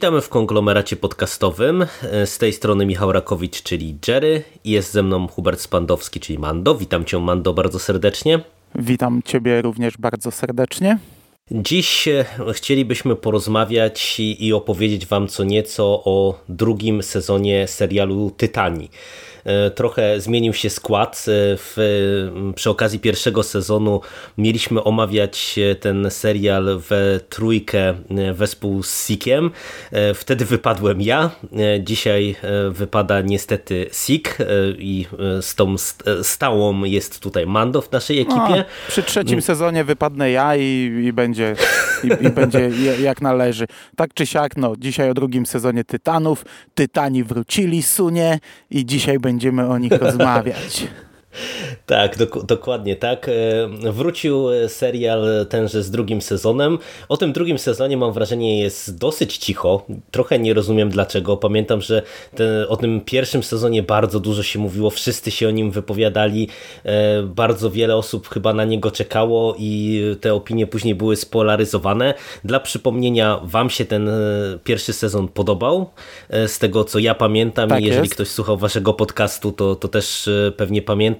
Witamy w konglomeracie podcastowym. Z tej strony Michał Rakowicz, czyli Jerry. Jest ze mną Hubert Spandowski, czyli Mando. Witam cię, Mando, bardzo serdecznie. Witam ciebie również bardzo serdecznie. Dziś e, chcielibyśmy porozmawiać i opowiedzieć wam co nieco o drugim sezonie serialu Tytani. E, trochę zmienił się skład. E, w, przy okazji pierwszego sezonu mieliśmy omawiać ten serial we trójkę wespół z Sikiem. Wtedy wypadłem ja. Dzisiaj wypada niestety Sik i z tą stałą jest tutaj Mando w naszej ekipie. przy trzecim sezonie wypadnę ja i, i będzie, i, i będzie jak należy. Tak czy siak, no, dzisiaj o drugim sezonie Tytanów. Tytani wrócili, Sunie i dzisiaj będzie będziemy o nich rozmawiać. Tak, dok dokładnie tak. E, wrócił serial tenże z drugim sezonem. O tym drugim sezonie mam wrażenie jest dosyć cicho. Trochę nie rozumiem dlaczego. Pamiętam, że ten, o tym pierwszym sezonie bardzo dużo się mówiło, wszyscy się o nim wypowiadali. E, bardzo wiele osób chyba na niego czekało i te opinie później były spolaryzowane. Dla przypomnienia, wam się ten e, pierwszy sezon podobał? Z tego co ja pamiętam tak i jeżeli jest. ktoś słuchał waszego podcastu, to, to też pewnie pamięta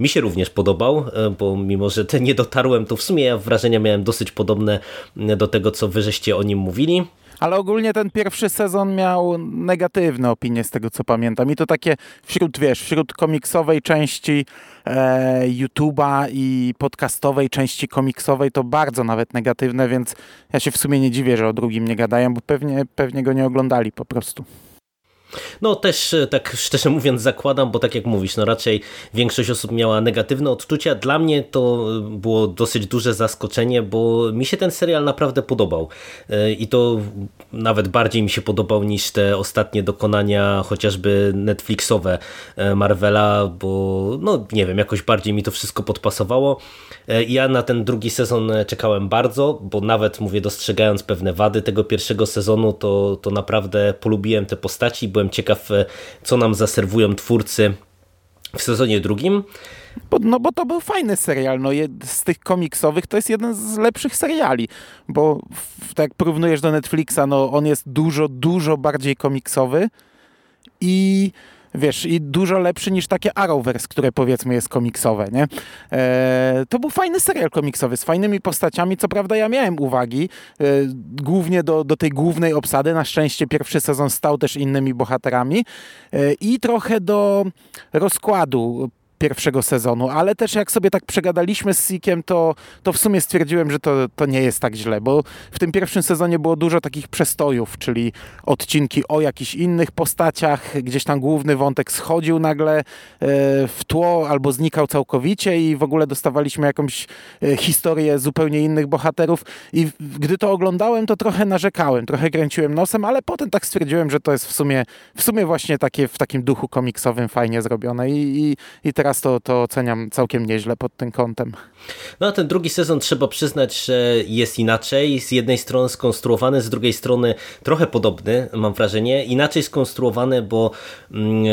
mi się również podobał, e, bo mimo, że nie dotarłem, to w sumie ja wrażenia miałem dosyć podobne e, do tego, co wy żeście o nim mówili. Ale ogólnie ten pierwszy sezon miał negatywne opinie z tego co pamiętam. I to takie wśród, wiesz, wśród komiksowej części e, YouTube'a i podcastowej części komiksowej to bardzo nawet negatywne, więc ja się w sumie nie dziwię, że o drugim nie gadają, bo pewnie, pewnie go nie oglądali po prostu. No też e, tak szczerze mówiąc zakładam, bo tak jak mówisz, no raczej większość osób miała negatywne odczucia. Dla mnie to e, było dosyć duże zaskoczenie, bo mi się ten serial naprawdę podobał. E, I to nawet bardziej mi się podobał niż te ostatnie dokonania chociażby Netflixowe Marvela, bo no nie wiem, jakoś bardziej mi to wszystko podpasowało. Ja na ten drugi sezon czekałem bardzo, bo nawet mówię, dostrzegając pewne wady tego pierwszego sezonu, to, to naprawdę polubiłem te postaci, bo byłem ciekaw, e, co nam zaserwują twórcy w sezonie drugim. Bo, no bo to był fajny serial. No, z tych komiksowych to jest jeden z lepszych seriali, bo tak porównujesz do Netflixa, no on jest dużo, dużo bardziej komiksowy i wiesz, i dużo lepszy niż takie Arrowverse, które powiedzmy jest komiksowe, nie? E, to był fajny serial komiksowy z fajnymi postaciami, co prawda ja miałem uwagi, e, głównie do, do tej głównej obsady, na szczęście pierwszy sezon stał też innymi bohaterami. E, i trochę do rozkładu pierwszego sezonu, ale też jak sobie tak przegadaliśmy z Sikiem, to, to w sumie stwierdziłem, że to, to nie jest tak źle, bo w tym pierwszym sezonie było dużo takich przestojów, czyli odcinki o jakichś innych postaciach, gdzieś tam główny wątek schodził nagle e, w tło albo znikał całkowicie i w ogóle dostawaliśmy jakąś e, historię zupełnie innych bohaterów. I gdy to oglądałem, to trochę narzekałem, trochę kręciłem nosem, ale potem tak stwierdziłem, że to jest w sumie, w sumie właśnie takie w takim duchu komiksowym fajnie zrobione i, i, i teraz teraz to, to oceniam całkiem nieźle pod tym kątem. No a ten drugi sezon trzeba przyznać, że jest inaczej. Z jednej strony skonstruowany, z drugiej strony trochę podobny, mam wrażenie. Inaczej skonstruowany, bo mm,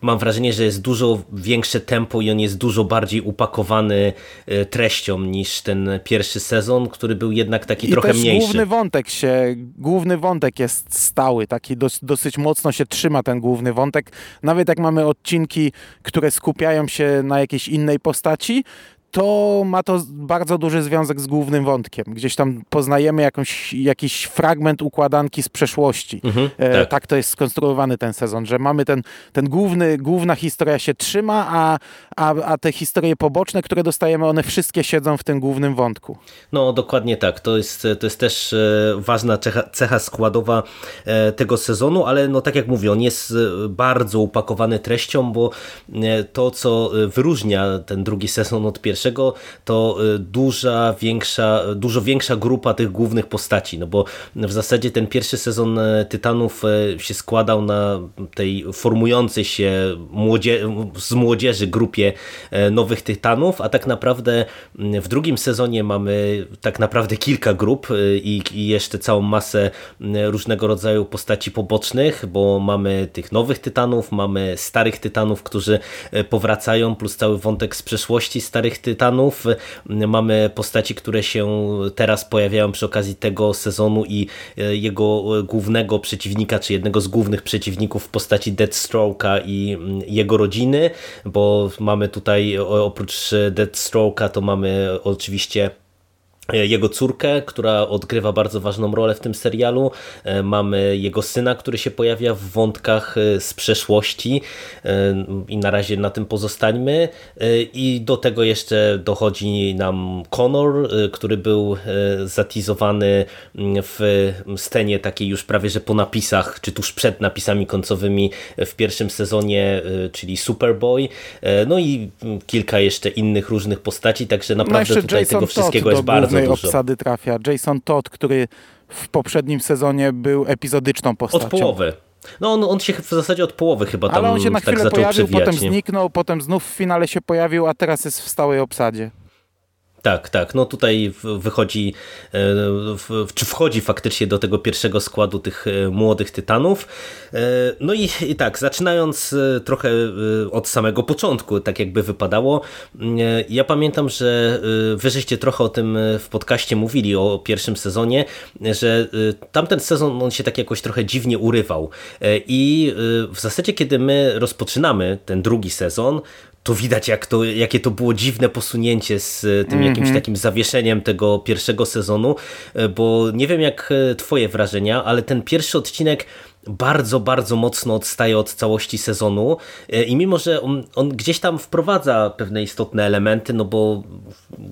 mam wrażenie, że jest dużo większe tempo i on jest dużo bardziej upakowany e, treścią niż ten pierwszy sezon, który był jednak taki I trochę też mniejszy. Główny wątek się, główny wątek jest stały, taki dos, dosyć mocno się trzyma ten główny wątek. Nawet jak mamy odcinki, które skupiają się na jakiejś innej postaci, to ma to bardzo duży związek z głównym wątkiem. Gdzieś tam poznajemy jakąś, jakiś fragment układanki z przeszłości. Mhm, e, tak. tak. to jest skonstruowany ten sezon, że mamy ten, ten główny, główna historia się trzyma, a, a, a te historie poboczne, które dostajemy, one wszystkie siedzą w tym głównym wątku. No dokładnie tak. To jest, to jest też e, ważna cecha, cecha składowa e, tego sezonu, ale no tak jak mówię, on jest e, bardzo upakowany treścią, bo to, co wyróżnia ten drugi sezon od pierwszego pierwszego, to duża, większa, dużo większa grupa tych głównych postaci, no bo w zasadzie ten pierwszy sezon Tytanów się składał na tej formującej się młodzie z młodzieży grupie nowych Tytanów, a tak naprawdę w drugim sezonie mamy tak naprawdę kilka grup i, i jeszcze całą masę różnego rodzaju postaci pobocznych, bo mamy tych nowych Tytanów, mamy starych Tytanów, którzy e, powracają, plus cały wątek z przeszłości starych Tytanów. Mamy postaci, które się teraz pojawiają przy okazji tego sezonu i e, jego głównego przeciwnika, czy jednego z głównych przeciwników w postaci Deathstroke'a i mm, jego rodziny, bo mamy tutaj oprócz Deathstroke'a to mamy oczywiście E, jego córkę, która odgrywa bardzo ważną rolę w tym serialu. E, mamy jego syna, który się pojawia w wątkach e, z przeszłości i na razie na tym pozostańmy. I do tego jeszcze dochodzi nam Connor, który był zatizowany w scenie takiej już prawie, że po napisach, czy tuż przed napisami końcowymi w pierwszym sezonie, czyli Superboy. No i kilka jeszcze innych różnych postaci, także no naprawdę no tutaj Jason tego wszystkiego Todd jest bardzo głównej obsady trafia. Jason Todd, który w poprzednim sezonie był epizodyczną postacią. Od połowy. No on, on się w zasadzie od połowy chyba tam Ale on się na tak chwilę pojawił, potem zniknął, potem znów w finale się pojawił, a teraz jest w stałej obsadzie. Tak, tak. No tutaj wychodzi, e, czy wchodzi faktycznie do tego pierwszego składu tych e, młodych tytanów. E, no i, i tak, zaczynając trochę od samego początku, tak jakby wypadało. Ja pamiętam, że wy żeście trochę o tym w podcaście mówili, o pierwszym sezonie, że tamten sezon on się tak jakoś trochę dziwnie urywał. I w zasadzie, kiedy my rozpoczynamy ten drugi sezon, to widać, jak to, jakie to było dziwne posunięcie z e, tym mm -hmm. jakimś takim zawieszeniem tego pierwszego sezonu, e, bo nie wiem jak e, twoje wrażenia, ale ten pierwszy odcinek bardzo, bardzo mocno odstaje od całości sezonu. E, i mimo, że on, on, gdzieś tam wprowadza pewne istotne elementy, no bo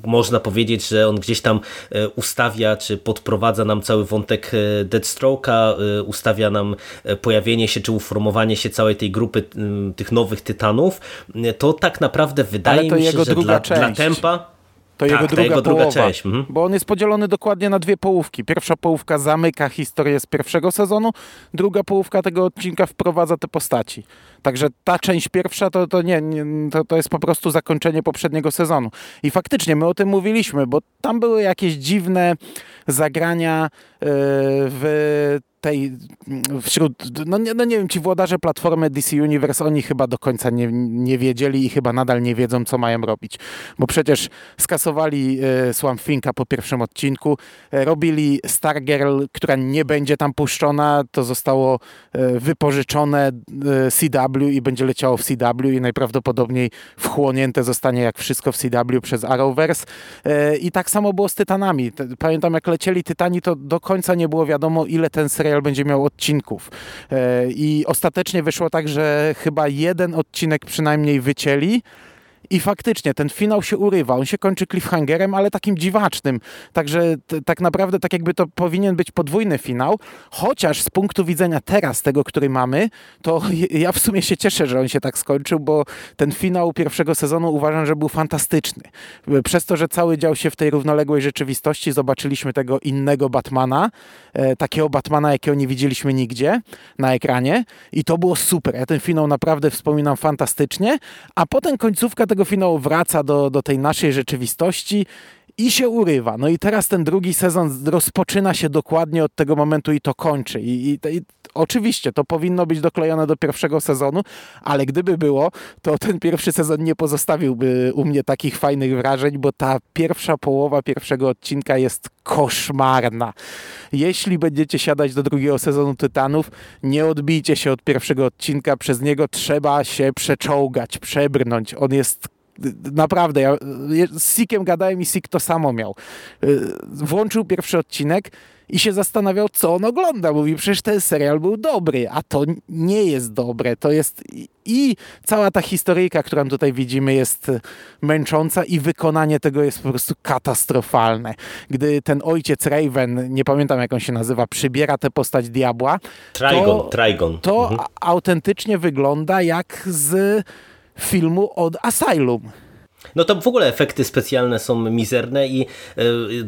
można powiedzieć, że on gdzieś tam e, ustawia, czy podprowadza nam cały wątek e, Deathstroke'a, ustawia nam pojawienie się, czy uformowanie się całej tej grupy tych nowych tytanów, to tak naprawdę wydaje mi się, że dla, dla tempa to tak, jego druga, jego druga połowa, część. Mhm. Bo on jest podzielony dokładnie na dwie połówki. Pierwsza połówka zamyka historię z pierwszego sezonu, druga połówka tego odcinka wprowadza te postaci. Także ta część pierwsza to, to nie, nie to, to jest po prostu zakończenie poprzedniego sezonu. I faktycznie my o tym mówiliśmy, bo tam były jakieś dziwne zagrania w tej wśród, no nie, no nie wiem, ci włodarze platformy DC Universe, oni chyba do końca nie, nie wiedzieli i chyba nadal nie wiedzą, co mają robić. Bo przecież skasowali e, Swamp po pierwszym odcinku, e, robili Stargirl, która nie będzie tam puszczona, to zostało e, wypożyczone e, CW i będzie leciało w CW i najprawdopodobniej wchłonięte zostanie jak wszystko w CW przez Arrowverse. E, I tak samo było z Tytanami. Pamiętam, jak lecieli Tytani, to do końca nie było wiadomo, ile ten serial będzie miał odcinków. E, I ostatecznie wyszło tak, że chyba jeden odcinek przynajmniej wycięli, i faktycznie ten finał się urywa. On się kończy cliffhangerem, ale takim dziwacznym. Także tak naprawdę tak jakby to powinien być podwójny finał. Chociaż z punktu widzenia teraz tego, który mamy, to ja w sumie się cieszę, że on się tak skończył, bo ten finał pierwszego sezonu uważam, że był fantastyczny. Przez to, że cały dział się w tej równoległej rzeczywistości, zobaczyliśmy tego innego Batmana, e, takiego Batmana, jakiego nie widzieliśmy nigdzie na ekranie i to było super. Ja ten finał naprawdę wspominam fantastycznie, a potem końcówka tego finału wraca do, do tej naszej rzeczywistości i się urywa. No i teraz ten drugi sezon rozpoczyna się dokładnie od tego momentu i to kończy. I, i, i, oczywiście to powinno być doklejone do pierwszego sezonu, ale gdyby było, to ten pierwszy sezon nie pozostawiłby u mnie takich fajnych wrażeń, bo ta pierwsza połowa pierwszego odcinka jest koszmarna. Jeśli będziecie siadać do drugiego sezonu Tytanów, nie odbijcie się od pierwszego odcinka, przez niego trzeba się przeczołgać, przebrnąć. On jest naprawdę, ja z Sikiem gadałem i Sik to samo miał. Y, włączył pierwszy odcinek i się zastanawiał, co on ogląda. Mówi, przecież ten serial był dobry, a to nie jest dobre. To jest i cała ta historyjka, którą tutaj widzimy, jest męcząca i wykonanie tego jest po prostu katastrofalne. Gdy ten ojciec Raven, nie pamiętam jak on się nazywa, przybiera tę postać diabła, Trigon, to, Trigon. to mhm. autentycznie wygląda jak z filmu od Asylum. No tam w ogóle efekty specjalne są mizerne i e,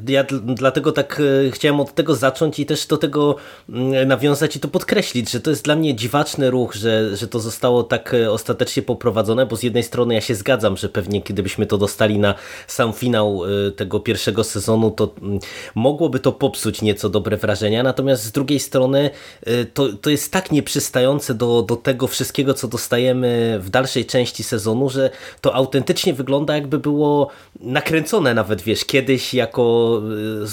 ja dlatego tak e, chciałem od tego zacząć i też do tego mm, nawiązać i to podkreślić, że to jest dla mnie dziwaczny ruch, że, że to zostało tak e, ostatecznie poprowadzone, bo z jednej strony ja się zgadzam, że pewnie kiedybyśmy to dostali na sam finał tego pierwszego sezonu, to mm, mogłoby to popsuć nieco dobre wrażenia, natomiast z drugiej strony to, to jest tak nieprzystające do, do tego wszystkiego, co dostajemy w dalszej części sezonu, że to autentycznie wygląda wygląda jakby było nakręcone nawet, wiesz, kiedyś jako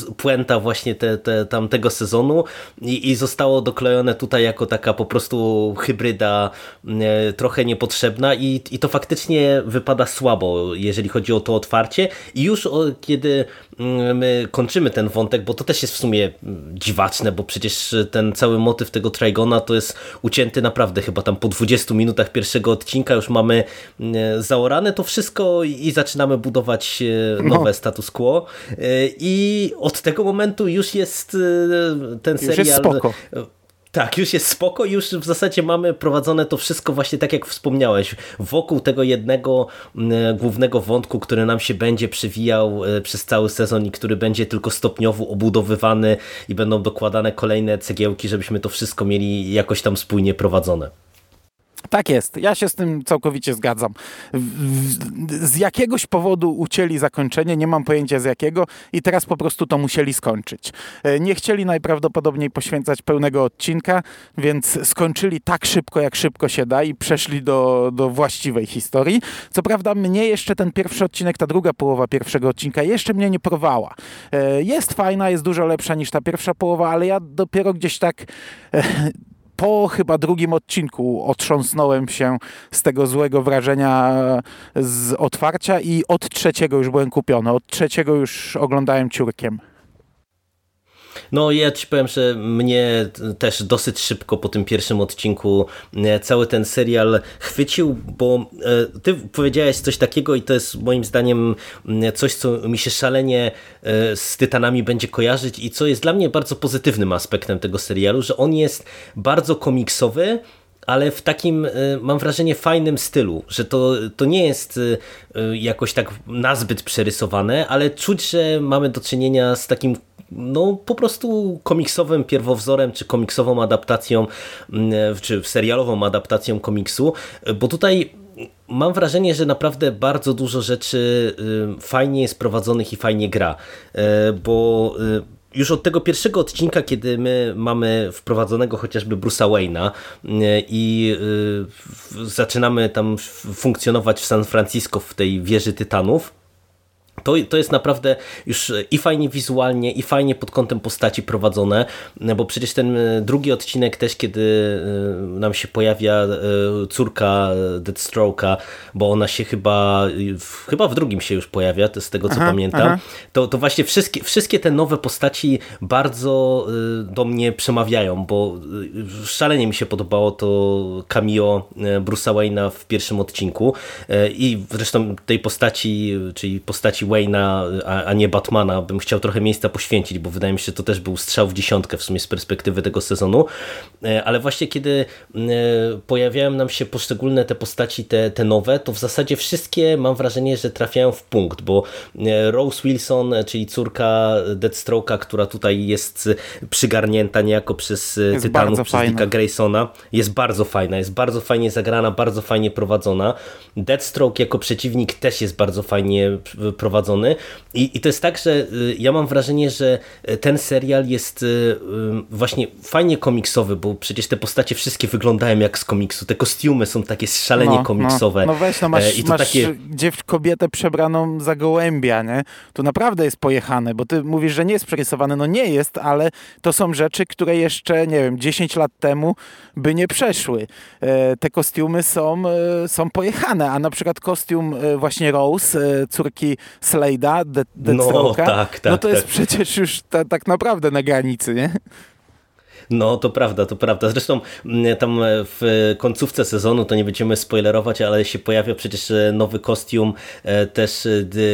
y, puenta właśnie te, te, tamtego sezonu i, i zostało doklejone tutaj jako taka po prostu hybryda y, trochę niepotrzebna i, i to faktycznie wypada słabo, jeżeli chodzi o to otwarcie. I już o, kiedy mm, my kończymy ten wątek, bo to też jest w sumie dziwaczne, bo przecież ten cały motyw tego Trigona to jest ucięty naprawdę chyba tam po 20 minutach pierwszego odcinka już mamy y, zaorane to wszystko i zaczynamy budować e, nowe no. status quo e, i od tego momentu już jest e, ten serial... Już jest spoko. Tak, już jest spoko, już w zasadzie mamy prowadzone to wszystko właśnie tak jak wspomniałeś, wokół tego jednego głównego wątku, który nam się będzie przewijał przez cały sezon i który będzie tylko stopniowo obudowywany i będą dokładane kolejne cegiełki, żebyśmy to wszystko mieli jakoś tam spójnie prowadzone. Tak jest, ja się z tym całkowicie zgadzam. Z jakiegoś powodu ucięli zakończenie, nie mam pojęcia z jakiego i teraz po prostu to musieli skończyć. E, nie chcieli najprawdopodobniej poświęcać pełnego odcinka, więc skończyli tak szybko, jak szybko się da i przeszli do, do właściwej historii. Co prawda mnie jeszcze ten pierwszy odcinek, ta druga połowa pierwszego odcinka jeszcze mnie nie porwała. E, jest fajna, jest dużo lepsza niż ta pierwsza połowa, ale ja dopiero gdzieś tak e, po chyba drugim odcinku otrząsnąłem się z tego złego wrażenia z otwarcia i od trzeciego już byłem kupiony. Od trzeciego już oglądałem ciurkiem. No ja ci powiem, że mnie też dosyć szybko po tym pierwszym odcinku e, cały ten serial chwycił, bo e, ty powiedziałeś coś takiego i to jest moim zdaniem coś, co mi się szalenie e, z Tytanami będzie kojarzyć i co jest dla mnie bardzo pozytywnym aspektem tego serialu, że on jest bardzo komiksowy, ale w takim, mam wrażenie, fajnym stylu, że to, to nie jest jakoś tak nazbyt przerysowane, ale czuć, że mamy do czynienia z takim no po prostu komiksowym pierwowzorem, czy komiksową adaptacją, mm, czy serialową adaptacją komiksu, bo tutaj mam wrażenie, że naprawdę bardzo dużo rzeczy y, fajnie jest prowadzonych i fajnie gra, y, bo y, już od tego pierwszego odcinka, kiedy my mamy wprowadzonego chociażby Bruce'a Wayne'a i zaczynamy tam funkcjonować w San Francisco w tej wieży Tytanów, to, to jest naprawdę już i fajnie wizualnie, i fajnie pod kątem postaci prowadzone, bo przecież ten e, drugi odcinek też, kiedy e, nam się pojawia e, córka Deathstroke'a, bo ona się chyba, chyba w drugim się już pojawia, z tego co aha, pamiętam, aha. To, to właśnie wszystkie, wszystkie te nowe postaci bardzo do mnie przemawiają, bo szalenie mi się podobało to cameo Bruce'a Wayne'a w pierwszym odcinku i zresztą tej postaci, czyli postaci Wayne'a, a, a, nie Batmana, bym chciał trochę miejsca poświęcić, bo wydaje mi się, że to też był strzał w dziesiątkę w sumie z perspektywy tego sezonu, e, ale właśnie kiedy e, pojawiają nam się poszczególne te postaci, te, te nowe, to w zasadzie wszystkie mam wrażenie, że trafiają w punkt, bo e, Rose Wilson, czyli córka Deathstroke'a, która tutaj jest przygarnięta niejako przez jest Tytanów, przez Dicka Graysona, jest bardzo fajna, jest bardzo fajnie zagrana, bardzo fajnie prowadzona. Deathstroke jako przeciwnik też jest bardzo fajnie prowadzony prowadzony. I, I to jest tak, że y, ja mam wrażenie, że y, ten serial jest y, właśnie fajnie komiksowy, bo przecież te postacie wszystkie wyglądają jak z komiksu. Te kostiumy są takie szalenie no, komiksowe. No, no weź, no masz, I to masz takie... dziew kobietę przebraną za gołębia, nie? To naprawdę jest pojechane, bo ty mówisz, że nie jest przerysowane. No nie jest, ale to są rzeczy, które jeszcze, nie wiem, 10 lat temu by nie przeszły. E, te kostiumy są, e, są pojechane, a na przykład kostium e, właśnie Rose, córki Slade'a, Deathstroke'a, no, tak, tak, no to jest tak. przecież już ta, tak naprawdę na granicy, nie? No to prawda, to prawda. Zresztą mm, tam w końcówce sezonu, to nie będziemy spoilerować, ale się pojawia przecież nowy kostium też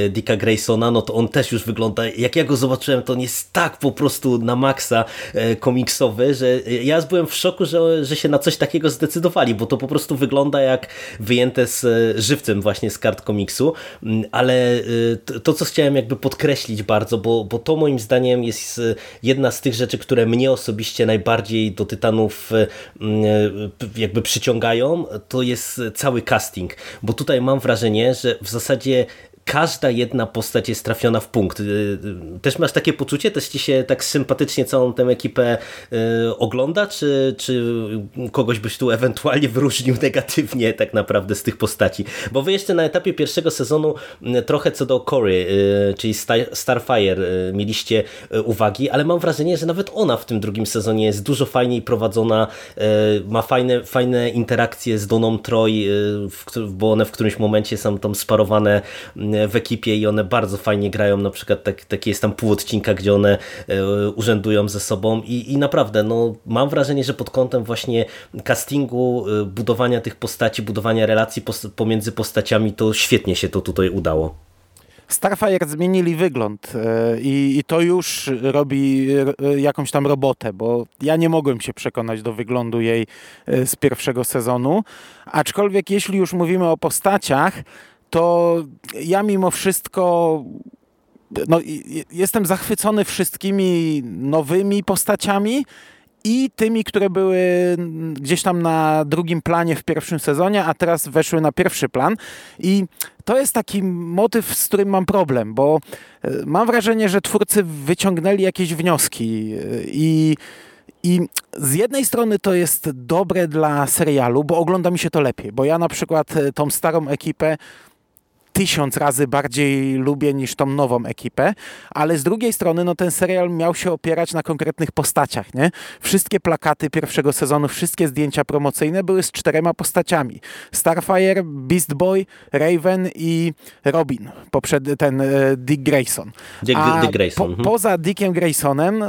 Dicka Graysona, no to on też już wygląda, jak ja go zobaczyłem, to on jest tak po prostu na maksa komiksowy, że ja byłem w szoku, że, że się na coś takiego zdecydowali, bo to po prostu wygląda jak wyjęte z żywcem właśnie z kart komiksu, mm, ale to, co chciałem jakby podkreślić bardzo, bo, bo to moim zdaniem jest jedna z tych rzeczy, które mnie osobiście najbardziej do Tytanów mm, jakby przyciągają, to jest cały casting, bo tutaj mam wrażenie, że w zasadzie każda jedna postać jest trafiona w punkt. Y, y, też masz takie poczucie? Też ci się tak sympatycznie całą tę ekipę y, ogląda? Czy, czy kogoś byś tu ewentualnie wyróżnił negatywnie tak naprawdę z tych postaci? Bo wy jeszcze na etapie pierwszego sezonu trochę co do Cory, czyli Starfire mieliście uwagi, ale mam wrażenie, że nawet ona w tym drugim sezonie jest dużo fajniej prowadzona, ma fajne, fajne interakcje z Doną Troy, bo one w którymś momencie są tam sparowane w ekipie i one bardzo fajnie grają, na przykład tak, taki jest tam pół odcinka, gdzie one e, urzędują ze sobą i, i naprawdę no, mam wrażenie, że pod kątem właśnie castingu, e, budowania tych postaci, budowania relacji pomiędzy postaciami, to świetnie się to tutaj udało. Starfire zmienili wygląd e, i, i, to już robi jakąś tam robotę, bo ja nie mogłem się przekonać do wyglądu jej z pierwszego sezonu. Aczkolwiek jeśli już mówimy o postaciach, to ja mimo wszystko no, jestem zachwycony wszystkimi nowymi postaciami i tymi, które były gdzieś tam na drugim planie w pierwszym sezonie, a teraz weszły na pierwszy plan. I to jest taki motyw, z którym mam problem, bo e, mam wrażenie, że twórcy wyciągnęli jakieś wnioski e, i i z jednej strony to jest dobre dla serialu, bo ogląda mi się to lepiej, bo ja na przykład e, tą starą ekipę tysiąc razy bardziej lubię niż tą nową ekipę, ale z drugiej strony no, ten serial miał się opierać na konkretnych postaciach. Nie? Wszystkie plakaty pierwszego sezonu, wszystkie zdjęcia promocyjne były z czterema postaciami. Starfire, Beast Boy, Raven i Robin, poprzedni ten e, Dick Grayson. Dick, Dick Grayson. Po, mhm. Poza Dickiem Graysonem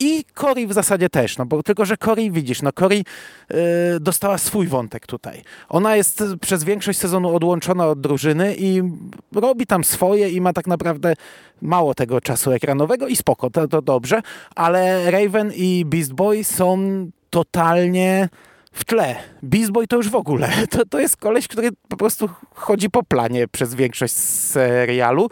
i Cory w zasadzie też, no bo tylko, że Cory widzisz, no Cory yy, dostała swój wątek tutaj. Ona jest przez większość sezonu odłączona od drużyny i robi tam swoje i ma tak naprawdę mało tego czasu ekranowego i spoko, to, to dobrze, ale Raven i Beast Boy są totalnie w tle. Beast Boy to już w ogóle. To, to jest koleś, który po prostu chodzi po planie przez większość serialu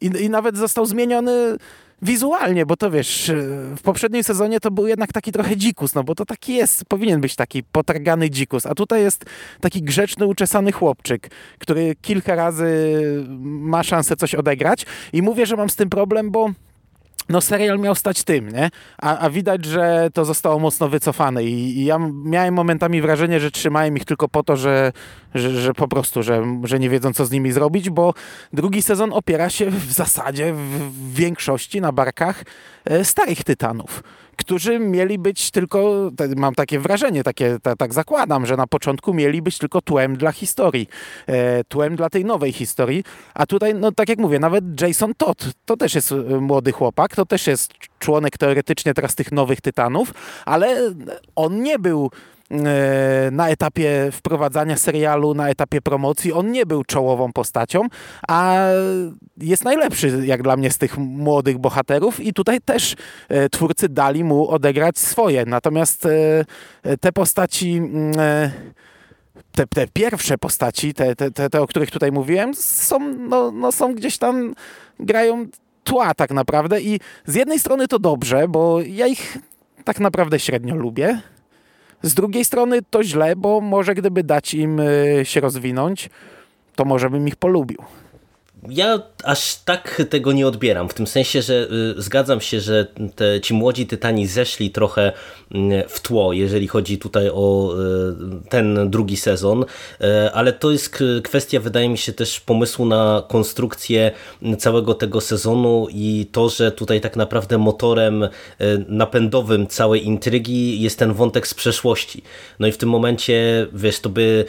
i, i nawet został zmieniony wizualnie, bo to wiesz, w poprzednim sezonie to był jednak taki trochę dzikus, no bo to taki jest, powinien być taki potargany dzikus, a tutaj jest taki grzeczny, uczesany chłopczyk, który kilka razy ma szansę coś odegrać. I mówię, że mam z tym problem, bo no serial miał stać tym, nie? A, a widać, że to zostało mocno wycofane I, i, ja miałem momentami wrażenie, że trzymają ich tylko po to, że, że, że, po prostu, że, że nie wiedzą co z nimi zrobić, bo drugi sezon opiera się w zasadzie w większości na barkach e, starych tytanów którzy mieli być tylko, mam takie wrażenie, takie, tak zakładam, że na początku mieli być tylko tłem dla historii, e, tłem dla tej nowej historii, a tutaj, no tak jak mówię, nawet Jason Todd, to też jest e, młody chłopak, to też jest członek teoretycznie teraz tych nowych Tytanów, ale on nie był na etapie wprowadzania serialu, na etapie promocji, on nie był czołową postacią, a jest najlepszy jak dla mnie z tych młodych bohaterów. I tutaj też e, twórcy dali mu odegrać swoje. Natomiast e, te postaci mm, te, te, pierwsze postaci, te, te, te, o których tutaj mówiłem, są, no, no, są gdzieś tam, grają tła tak naprawdę. I z jednej strony to dobrze, bo ja ich tak naprawdę średnio lubię, z drugiej strony to źle, bo może gdyby dać im y, się rozwinąć, to może bym ich polubił. Ja aż tak tego nie odbieram, w tym sensie, że y, zgadzam się, że te, ci młodzi tytani zeszli trochę y, w tło, jeżeli chodzi tutaj o y, ten drugi sezon, y, ale to jest kwestia, wydaje mi się, też pomysłu na konstrukcję całego tego sezonu i to, że tutaj tak naprawdę motorem napędowym całej intrygi jest ten wątek z przeszłości. No i w tym momencie, wiesz, to by mm,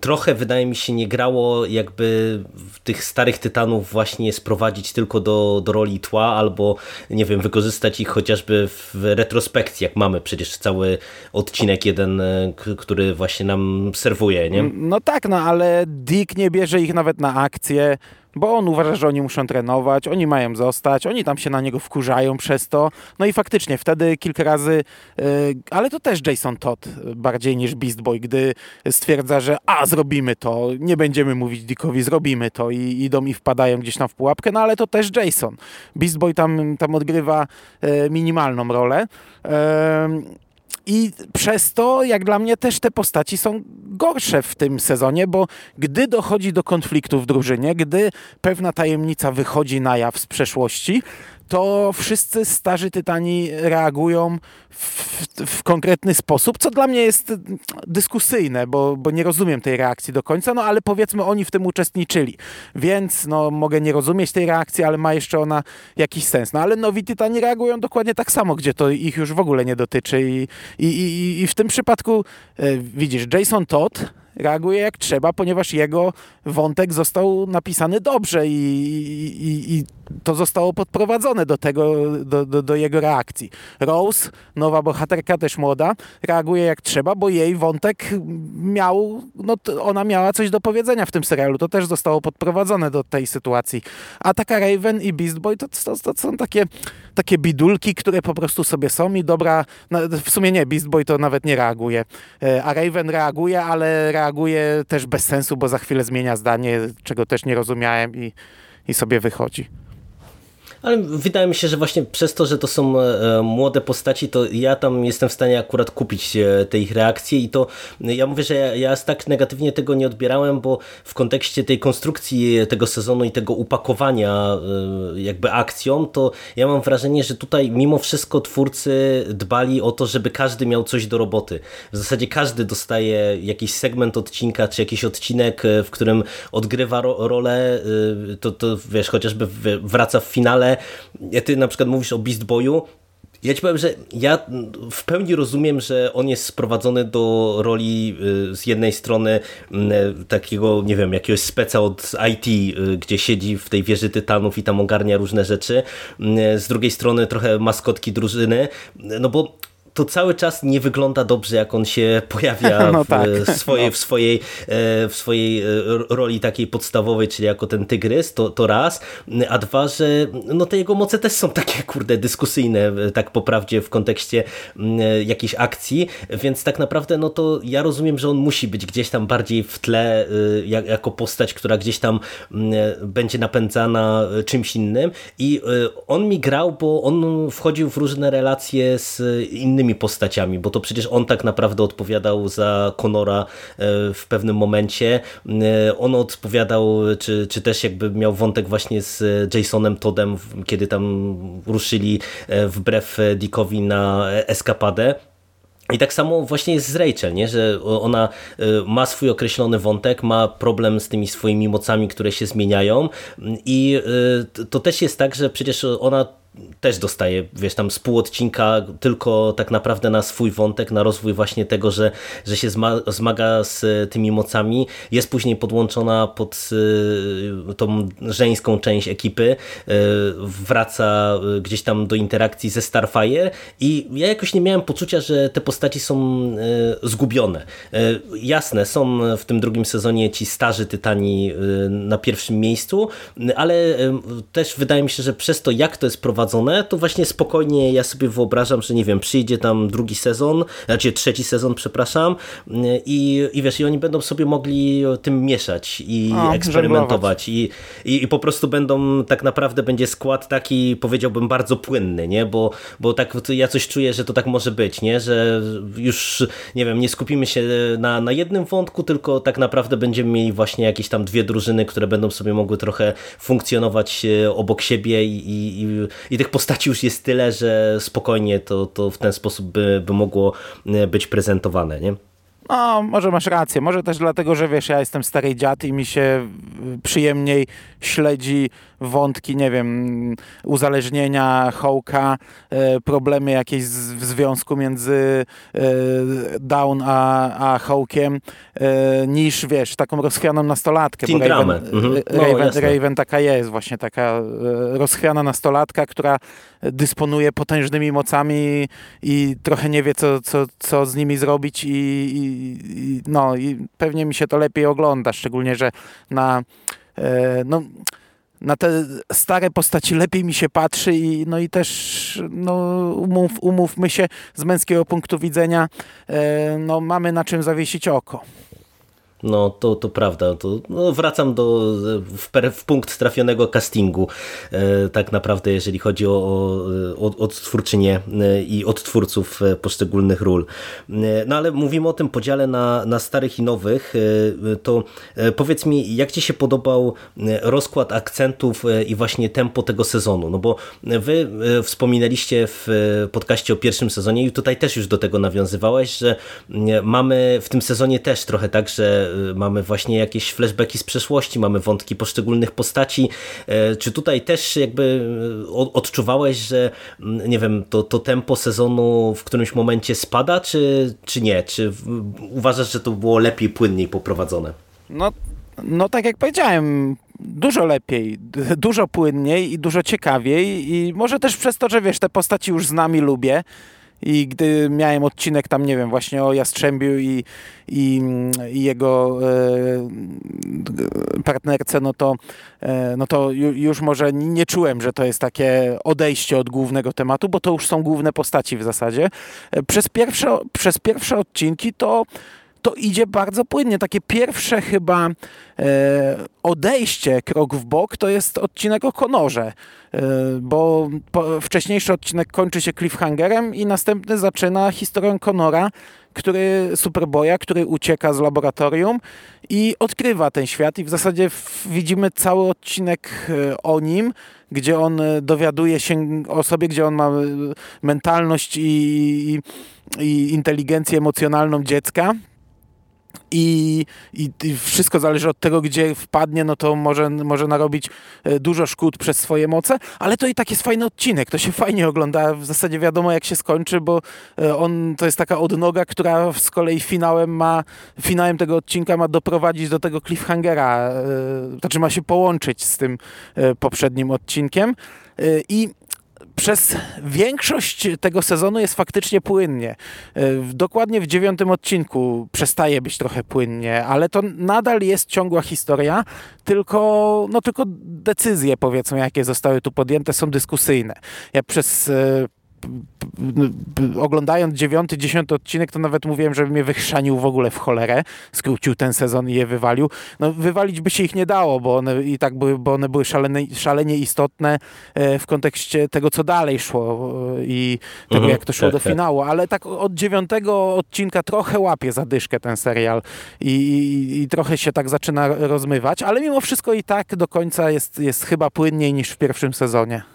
trochę wydaje mi się nie grało jakby tych starych tytanów właśnie sprowadzić tylko do, do roli tła albo nie wiem, wykorzystać ich chociażby w retrospekcji, jak mamy przecież cały odcinek jeden, e, który właśnie nam serwuje, nie? No tak, no ale Dick nie bierze ich nawet na akcję bo on uważa, że oni muszą trenować, oni mają zostać, oni tam się na niego wkurzają przez to. No i faktycznie wtedy kilka razy, yy, ale to też Jason Todd bardziej niż Beast Boy, gdy stwierdza, że a, zrobimy to, nie będziemy mówić Dickowi, zrobimy to i idą i wpadają gdzieś tam w pułapkę, no ale to też Jason. Beast Boy tam, tam odgrywa yy, minimalną rolę. Yy, i przez to, jak dla mnie, też te postaci są gorsze w tym sezonie, bo gdy dochodzi do konfliktu w drużynie, gdy pewna tajemnica wychodzi na jaw z przeszłości, to wszyscy starzy tytani reagują w, w, konkretny sposób, co dla mnie jest dyskusyjne, bo, bo nie rozumiem tej reakcji do końca, no ale powiedzmy oni w tym uczestniczyli, więc no mogę nie rozumieć tej reakcji, ale ma jeszcze ona jakiś sens. No ale nowi tytani reagują dokładnie tak samo, gdzie to ich już w ogóle nie dotyczy i, i, i, i w tym przypadku e, widzisz, Jason Todd reaguje jak trzeba, ponieważ jego wątek został napisany dobrze i, i, i to zostało podprowadzone do tego, do, do, do, jego reakcji. Rose, nowa bohaterka, też młoda, reaguje jak trzeba, bo jej wątek miał, no ona miała coś do powiedzenia w tym serialu. To też zostało podprowadzone do tej sytuacji. A taka Raven i Beast Boy to, to, to są takie, takie bidulki, które po prostu sobie są i dobra, no, w sumie nie, Beast Boy to nawet nie reaguje. E, a Raven reaguje, ale reaguje też bez sensu, bo za chwilę zmienia zdanie, czego też nie rozumiałem i, i sobie wychodzi. Ale wydaje mi się, że właśnie przez to, że to są e, młode postaci, to ja tam jestem w stanie akurat kupić e, te ich reakcje i to ja mówię, że ja, ja tak negatywnie tego nie odbierałem, bo w kontekście tej konstrukcji tego sezonu i tego upakowania e, jakby akcją, to ja mam wrażenie, że tutaj mimo wszystko twórcy dbali o to, żeby każdy miał coś do roboty. W zasadzie każdy dostaje jakiś segment odcinka, czy jakiś odcinek, w którym odgrywa ro rolę, to, to wiesz, chociażby wraca w finale ty na przykład mówisz o Beast Boyu, ja ci powiem, że ja w pełni rozumiem, że on jest sprowadzony do roli y, z jednej strony y, takiego, nie wiem, jakiegoś speca od IT, y, gdzie siedzi w tej wieży tytanów i tam ogarnia różne rzeczy. Z drugiej strony trochę maskotki drużyny, no bo to cały czas nie wygląda dobrze, jak on się pojawia no tak. w, swojej, no. w, swojej, e, w swojej e, roli takiej podstawowej, czyli jako ten tygrys, to, to raz, a dwa, że no te jego moce też są takie, kurde, dyskusyjne, e, tak po prawdzie w kontekście jakiejś akcji, więc tak naprawdę no to ja rozumiem, że on musi być gdzieś tam bardziej w tle, jako postać, która gdzieś tam będzie napędzana czymś innym i on mi grał, bo on wchodził w różne relacje z innymi innymi postaciami, bo to przecież on tak naprawdę odpowiadał za Conora e, w pewnym momencie. E, on odpowiadał, czy, czy też jakby miał wątek właśnie z Jasonem Toddem, kiedy tam ruszyli e, wbrew Dickowi na eskapadę. I tak samo właśnie jest z Rachel, nie? że ona ma swój określony wątek, ma problem z tymi swoimi mocami, które się zmieniają i to też jest tak, że przecież ona też dostaje, wiesz, tam z pół odcinka tylko tak naprawdę na swój wątek, na rozwój właśnie tego, że, że się zmaga z tymi mocami. Jest później podłączona pod y, tą żeńską część ekipy, y, wraca y, gdzieś tam do interakcji ze Starfire i ja jakoś nie miałem poczucia, że te postaci są zgubione. Jasne, są w tym drugim sezonie ci starzy tytani na pierwszym miejscu, ale też wydaje mi się, że przez to, jak to jest prowadzone prowadzone, to właśnie spokojnie ja sobie wyobrażam, że nie wiem, przyjdzie tam drugi sezon, znaczy trzeci sezon, przepraszam, i, i wiesz, i oni będą sobie mogli tym mieszać i o, eksperymentować. I, i, i, po prostu będą, tak naprawdę będzie skład taki, powiedziałbym, bardzo płynny, nie, bo, bo tak ja coś czuję, że to tak może być, nie, że już, nie wiem, nie skupimy się na, na jednym wątku, tylko tak naprawdę będziemy mieli właśnie jakieś tam dwie drużyny, które będą sobie mogły trochę funkcjonować e, obok siebie i, i, i tych postaci już jest tyle, że spokojnie to, to w ten sposób by, by mogło e, być prezentowane, nie? No, może masz rację. Może też dlatego, że wiesz, ja jestem stary dziad i mi się przyjemniej śledzi wątki, nie wiem, uzależnienia Hołka, e, problemy jakieś w związku między e, Down a, a Hołkiem, e, niż, wiesz, taką rozchwianą nastolatkę. Teen bo Raven, mhm. no, Raven, Raven taka jest, właśnie taka rozchwiana nastolatka, która dysponuje potężnymi mocami i trochę nie wie, co, co, co z nimi zrobić i, i, no, i pewnie mi się to lepiej ogląda, szczególnie, że na no, na te stare postaci lepiej mi się patrzy i, no i też no, umów, umówmy się z męskiego punktu widzenia e, no, mamy na czym zawiesić oko. No to, to prawda. To, no, wracam do, w, w, punkt trafionego castingu. E, tak naprawdę, jeżeli chodzi o, o odtwórczynię e, i odtwórców e, poszczególnych ról. E, no ale mówimy o tym podziale na, na starych i nowych. To powiedz mi, jak Ci się podobał rozkład akcentów i właśnie tempo tego sezonu? No bo Wy wspominaliście w podcaście o pierwszym sezonie i tutaj też już do tego nawiązywałeś, że mamy w tym sezonie też trochę tak, że mamy właśnie jakieś flashbacki z przeszłości, mamy wątki poszczególnych postaci. E, czy tutaj też jakby y, odczuwałeś, że mm, nie wiem, to, to tempo sezonu w którymś momencie spada, czy, czy nie? Czy uważasz, że to było lepiej, płynniej poprowadzone? No, no tak jak powiedziałem, dużo lepiej, dużo płynniej i dużo ciekawiej i może też przez to, że wiesz, te postaci już z nami lubię, i gdy miałem odcinek tam, nie wiem, właśnie o Jastrzębiu i, i, i jego e, partnerce, no to, e, no to już może nie czułem, że to jest takie odejście od głównego tematu, bo to już są główne postaci w zasadzie. E, przez pierwsze, przez pierwsze odcinki to to idzie bardzo płynnie. Takie pierwsze chyba e, odejście, krok w bok, to jest odcinek o Konorze, e, bo wcześniejszy odcinek kończy się cliffhangerem i następny zaczyna historią Konora, który Superboya, który ucieka z laboratorium i odkrywa ten świat i w zasadzie widzimy cały odcinek e, o nim, gdzie on dowiaduje się o sobie, gdzie on ma mentalność i, i, i inteligencję emocjonalną dziecka i, i, i, wszystko zależy od tego, gdzie wpadnie, no to może, może narobić e, dużo szkód przez swoje moce, ale to i tak jest fajny odcinek, to się fajnie ogląda, w zasadzie wiadomo jak się skończy, bo e, on to jest taka odnoga, która z kolei finałem ma, finałem tego odcinka ma doprowadzić do tego cliffhangera, e, znaczy ma się połączyć z tym poprzednim odcinkiem. I przez większość tego sezonu jest faktycznie płynnie. E, dokładnie w dziewiątym odcinku przestaje być trochę płynnie, ale to nadal jest ciągła historia, tylko, no, tylko decyzje, powiedzmy, jakie zostały tu podjęte, są dyskusyjne. Ja przez e, oglądając dziewiąty, dziesiąty odcinek, to nawet mówiłem, żeby mnie wychrzanił w ogóle w cholerę, skrócił ten sezon i je wywalił. No wywalić by się ich nie dało, bo one i tak były, bo one były szalenie, szalenie istotne e, w kontekście tego, co dalej szło e, i tego, mhm, jak to szło tak, do tak. finału, ale tak od dziewiątego odcinka trochę łapie zadyszkę ten serial i, i, i trochę się tak zaczyna rozmywać, ale mimo wszystko i tak do końca jest, jest chyba płynniej niż w pierwszym sezonie.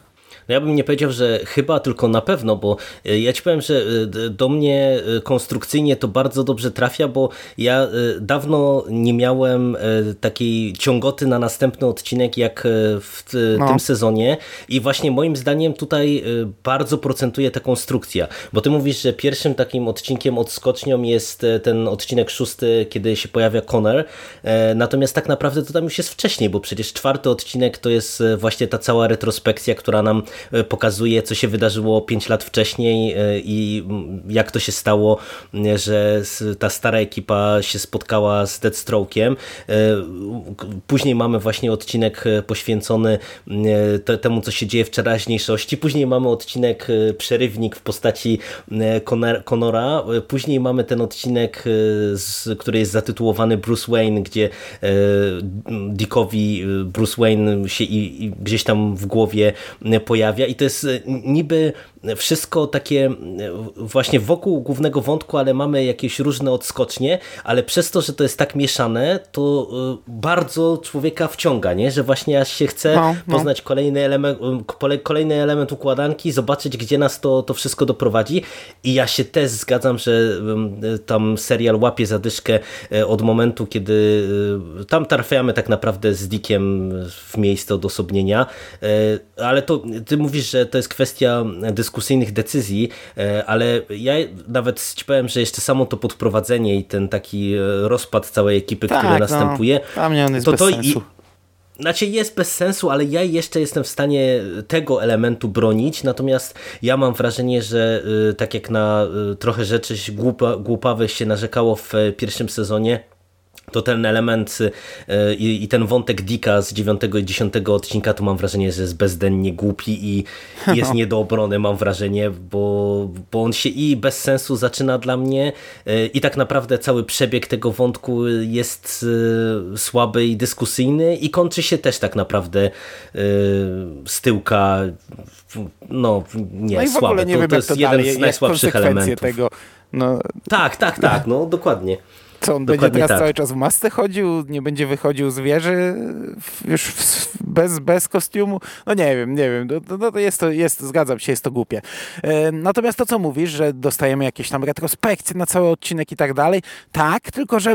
No ja bym nie powiedział, że chyba, tylko na pewno, bo e, ja ci powiem, że e, do mnie e, konstrukcyjnie to bardzo dobrze trafia, bo ja dawno nie miałem takiej ciągoty na następny odcinek jak w no. tym sezonie i właśnie moim zdaniem tutaj bardzo procentuje ta konstrukcja, bo ty mówisz, że pierwszym takim odcinkiem odskocznią jest ten odcinek szósty, kiedy się pojawia Connor, natomiast tak naprawdę to tam już jest wcześniej, bo przecież czwarty odcinek to jest właśnie ta cała retrospekcja, która nam pokazuje, co się wydarzyło 5 lat wcześniej e, i jak to się stało, e, że ta stara ekipa się spotkała z Deathstroke'iem. Później mamy właśnie odcinek poświęcony temu, co się dzieje w teraźniejszości. Później mamy odcinek przerywnik w postaci Conora. Później mamy ten odcinek, który jest zatytułowany Bruce Wayne, gdzie Dickowi Bruce Wayne się i, i gdzieś tam w głowie pojawia pojawia i to jest e, niby wszystko takie właśnie wokół głównego wątku, ale mamy jakieś różne odskocznie, ale przez to, że to jest tak mieszane, to bardzo człowieka wciąga, nie? że właśnie aż się chce no, no. poznać kolejny element, kolejny element układanki, zobaczyć, gdzie nas to, to wszystko doprowadzi i ja się też zgadzam, że tam serial łapie zadyszkę od momentu, kiedy tam trafiamy tak naprawdę z Dickiem w miejsce odosobnienia, ale to ty mówisz, że to jest kwestia dyskusyjnych decyzji, e, ale ja nawet ci powiem, że jeszcze samo to podprowadzenie i ten taki e, rozpad całej ekipy, tak, który no. następuje, no, mnie on jest to bez to sensu. I, znaczy jest bez sensu, ale ja jeszcze jestem w stanie tego elementu bronić, natomiast ja mam wrażenie, że e, tak jak na trochę rzeczy głupa, głupawych się narzekało w pierwszym sezonie, to ten element y, i, i, ten wątek Dika z 9 i 10 odcinka to mam wrażenie, że jest bezdennie głupi i jest nie do obrony mam wrażenie, bo, bo on się i bez sensu zaczyna dla mnie y, i tak naprawdę cały przebieg tego wątku jest y, słaby i dyskusyjny i kończy się też tak naprawdę z tyłka no nie, no i w słabe. ogóle nie to, wiem, to jest jeden dalej, z najsłabszych elementów. Tego, no. Tak, tak, tak, no dokładnie. Co, on Dokładnie będzie teraz tak. cały czas w masce chodził? Nie będzie wychodził z wieży już bez, bez kostiumu? No nie wiem, nie wiem. No, no to jest to, jest, zgadzam się, jest to głupie. E, natomiast to, co mówisz, że dostajemy jakieś tam retrospekcje na cały odcinek i tak dalej, tak, tylko że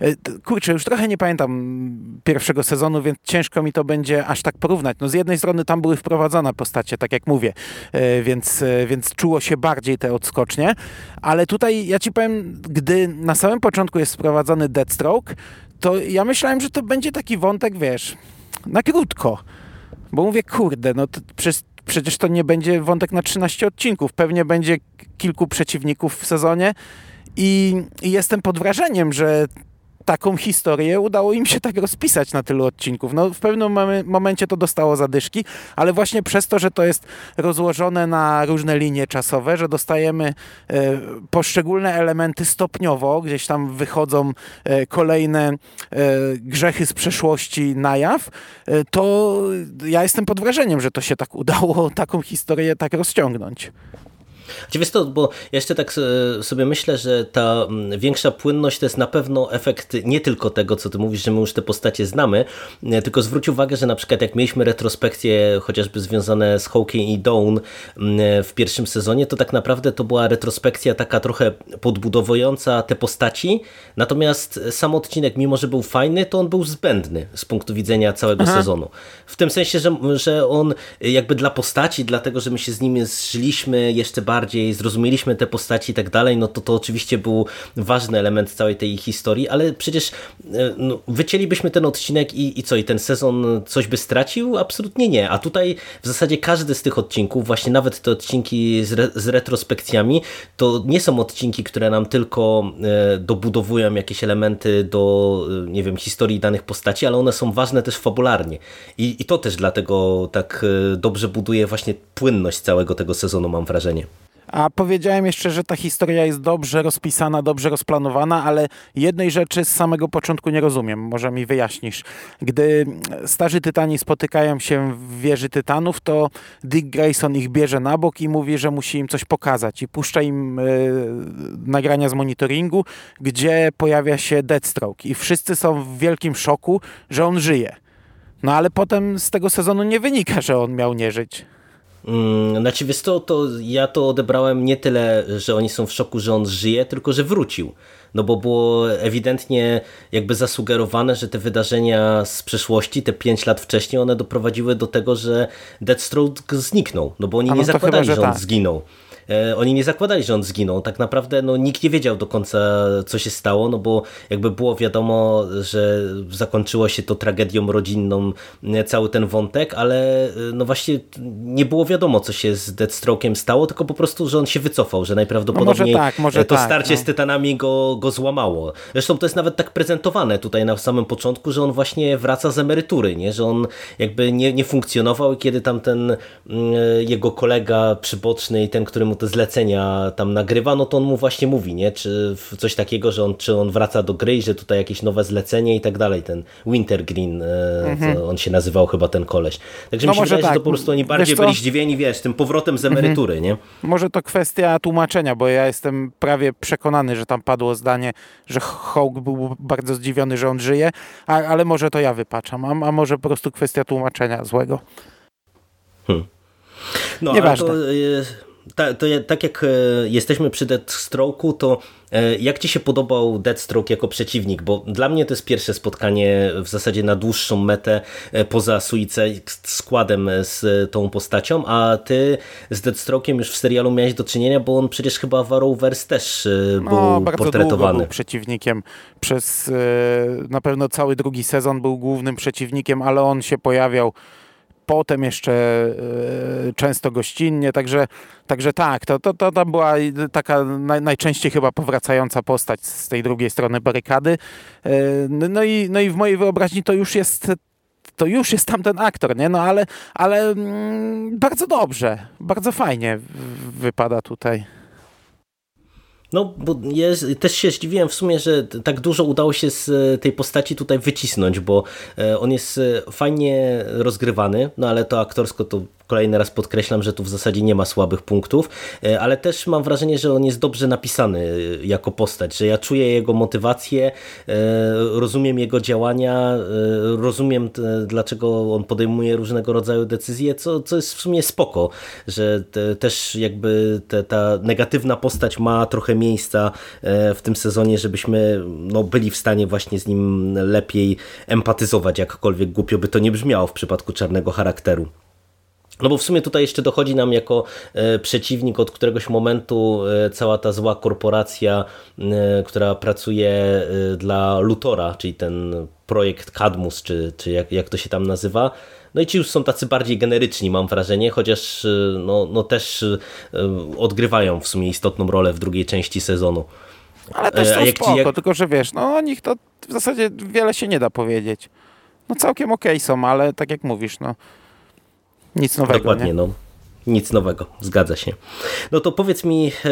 e, kurczę, już trochę nie pamiętam pierwszego sezonu, więc ciężko mi to będzie aż tak porównać. No z jednej strony tam były wprowadzone postacie, tak jak mówię, e, więc, więc czuło się bardziej te odskocznie, ale tutaj ja ci powiem, gdy na samym początku jest sprowadzony Deathstroke, to ja myślałem, że to będzie taki wątek, wiesz, na krótko. Bo mówię, kurde, no to przez, przecież to nie będzie wątek na 13 odcinków. Pewnie będzie kilku przeciwników w sezonie i, i jestem pod wrażeniem, że taką historię udało im się tak rozpisać na tylu odcinków. No, w pewnym momencie to dostało zadyszki, ale właśnie przez to, że to jest rozłożone na różne linie czasowe, że dostajemy e, poszczególne elementy stopniowo, gdzieś tam wychodzą e, kolejne e, grzechy z przeszłości na jaw, to ja jestem pod wrażeniem, że to się tak udało taką historię tak rozciągnąć. Wiesz to, bo ja jeszcze tak sobie myślę, że ta mm, większa płynność to jest na pewno efekt nie tylko tego, co ty mówisz, że my już te postacie znamy, e, tylko zwróć uwagę, że na przykład jak mieliśmy retrospekcje chociażby związane z Hawking i Dawn mm, w pierwszym sezonie, to tak naprawdę to była retrospekcja taka trochę podbudowująca te postaci, natomiast sam odcinek, mimo że był fajny, to on był zbędny z punktu widzenia całego Aha. sezonu. W tym sensie, że, że on jakby dla postaci, dlatego, że my się z nimi zżyliśmy jeszcze bardziej bardziej zrozumieliśmy te postaci i tak dalej, no to to oczywiście był ważny element całej tej historii, ale przecież e, no, wycięlibyśmy ten odcinek i, i co, i ten sezon coś by stracił? Absolutnie nie. A tutaj w zasadzie każdy z tych odcinków, właśnie nawet te odcinki z, re, z retrospekcjami, to nie są odcinki, które nam tylko e, dobudowują jakieś elementy do, e, nie wiem, historii danych postaci, ale one są ważne też fabularnie. I, i to też dlatego tak dobrze buduje właśnie płynność całego tego sezonu, mam wrażenie. A powiedziałem jeszcze, że ta historia jest dobrze rozpisana, dobrze rozplanowana, ale jednej rzeczy z samego początku nie rozumiem. Może mi wyjaśnisz. Gdy starzy tytani spotykają się w wieży tytanów, to Dick Grayson ich bierze na bok i mówi, że musi im coś pokazać i puszcza im y, nagrania z monitoringu, gdzie pojawia się Deathstroke i wszyscy są w wielkim szoku, że on żyje. No ale potem z tego sezonu nie wynika, że on miał nie żyć. Hmm, znaczy wiesz to, to ja to odebrałem nie tyle, że oni są w szoku, że on żyje, tylko że wrócił. No bo było ewidentnie jakby zasugerowane, że te wydarzenia z przeszłości, te 5 lat wcześniej, one doprowadziły do tego, że Deathstroke zniknął. No bo oni no nie zakładali, chyba, że, że on tak. zginął. E, oni nie zakładali, że on zginął. Tak naprawdę no, nikt nie wiedział do końca, co się stało, no bo jakby było wiadomo, że zakończyło się to tragedią rodzinną, e, cały ten wątek, ale e, no właśnie nie było wiadomo, co się z Deathstroke'iem stało, tylko po prostu, że on się wycofał, że najprawdopodobniej no może tak, może to tak, starcie no. z Tytanami go, go złamało. Zresztą to jest nawet tak prezentowane tutaj na samym początku, że on właśnie wraca z emerytury, nie? że on jakby nie, nie funkcjonował kiedy tam ten mm, jego kolega przyboczny i ten, który mu zlecenia tam nagrywa, no to on mu właśnie mówi, nie? Czy coś takiego, że on, czy on wraca do gry że tutaj jakieś nowe zlecenie i tak dalej. Ten Wintergreen, mhm. on się nazywał chyba ten koleś. Także no mi się wydaje, tak. że to po prostu oni bardziej byli zdziwieni, wiesz, tym powrotem z emerytury, mhm. nie? Może to kwestia tłumaczenia, bo ja jestem prawie przekonany, że tam padło zdanie, że Hawk był bardzo zdziwiony, że on żyje, a, ale może to ja wypaczam, a, a może po prostu kwestia tłumaczenia złego. Hmm. No, Nieważne. To, ta, to tak jak e, jesteśmy przy Deathstroke'u, to e, jak Ci się podobał Deathstroke jako przeciwnik? Bo dla mnie to jest pierwsze spotkanie w zasadzie na dłuższą metę e, poza Suicide składem z tą postacią, a Ty z Deathstroke'iem już w serialu miałeś do czynienia, bo on przecież chyba w Arrowverse też był no, bardzo portretowany. był przeciwnikiem przez na pewno cały drugi sezon był głównym przeciwnikiem, ale on się pojawiał potem jeszcze e, często gościnnie, także, także tak, to, to, to, to była taka naj, najczęściej chyba powracająca postać z tej drugiej strony barykady. E, no i, no i w mojej wyobraźni to już jest to już jest tamten aktor, nie? No ale, ale mm, bardzo dobrze, bardzo fajnie wypada tutaj. No, bo jest, też się zdziwiłem w sumie, że tak dużo udało się z e, tej postaci tutaj wycisnąć, bo e, on jest e, fajnie rozgrywany, no ale to aktorsko to kolejny raz podkreślam, że tu w zasadzie nie ma słabych punktów, ale też mam wrażenie, że on jest dobrze napisany jako postać, że ja czuję jego motywację, rozumiem jego działania, rozumiem dlaczego on podejmuje różnego rodzaju decyzje, co, co jest w sumie spoko, że te, też jakby te, ta negatywna postać ma trochę miejsca w tym sezonie, żebyśmy no, byli w stanie właśnie z nim lepiej empatyzować, jakkolwiek głupio by to nie brzmiało w przypadku czarnego charakteru. No bo w sumie tutaj jeszcze dochodzi nam jako e, przeciwnik od któregoś momentu e, cała ta zła korporacja, e, która pracuje dla Lutora, czyli ten projekt Cadmus, czy, czy jak, jak to się tam nazywa. No i ci już są tacy bardziej generyczni, mam wrażenie, chociaż no, no też odgrywają w sumie istotną rolę w drugiej części sezonu. Ale też są jak spoko, jak... tylko że wiesz, no o nich to w zasadzie wiele się nie da powiedzieć. No całkiem okej okay są, ale tak jak mówisz, no nic nowego. Dokładnie, nie? no. Nic nowego, zgadza się. No to powiedz mi, e,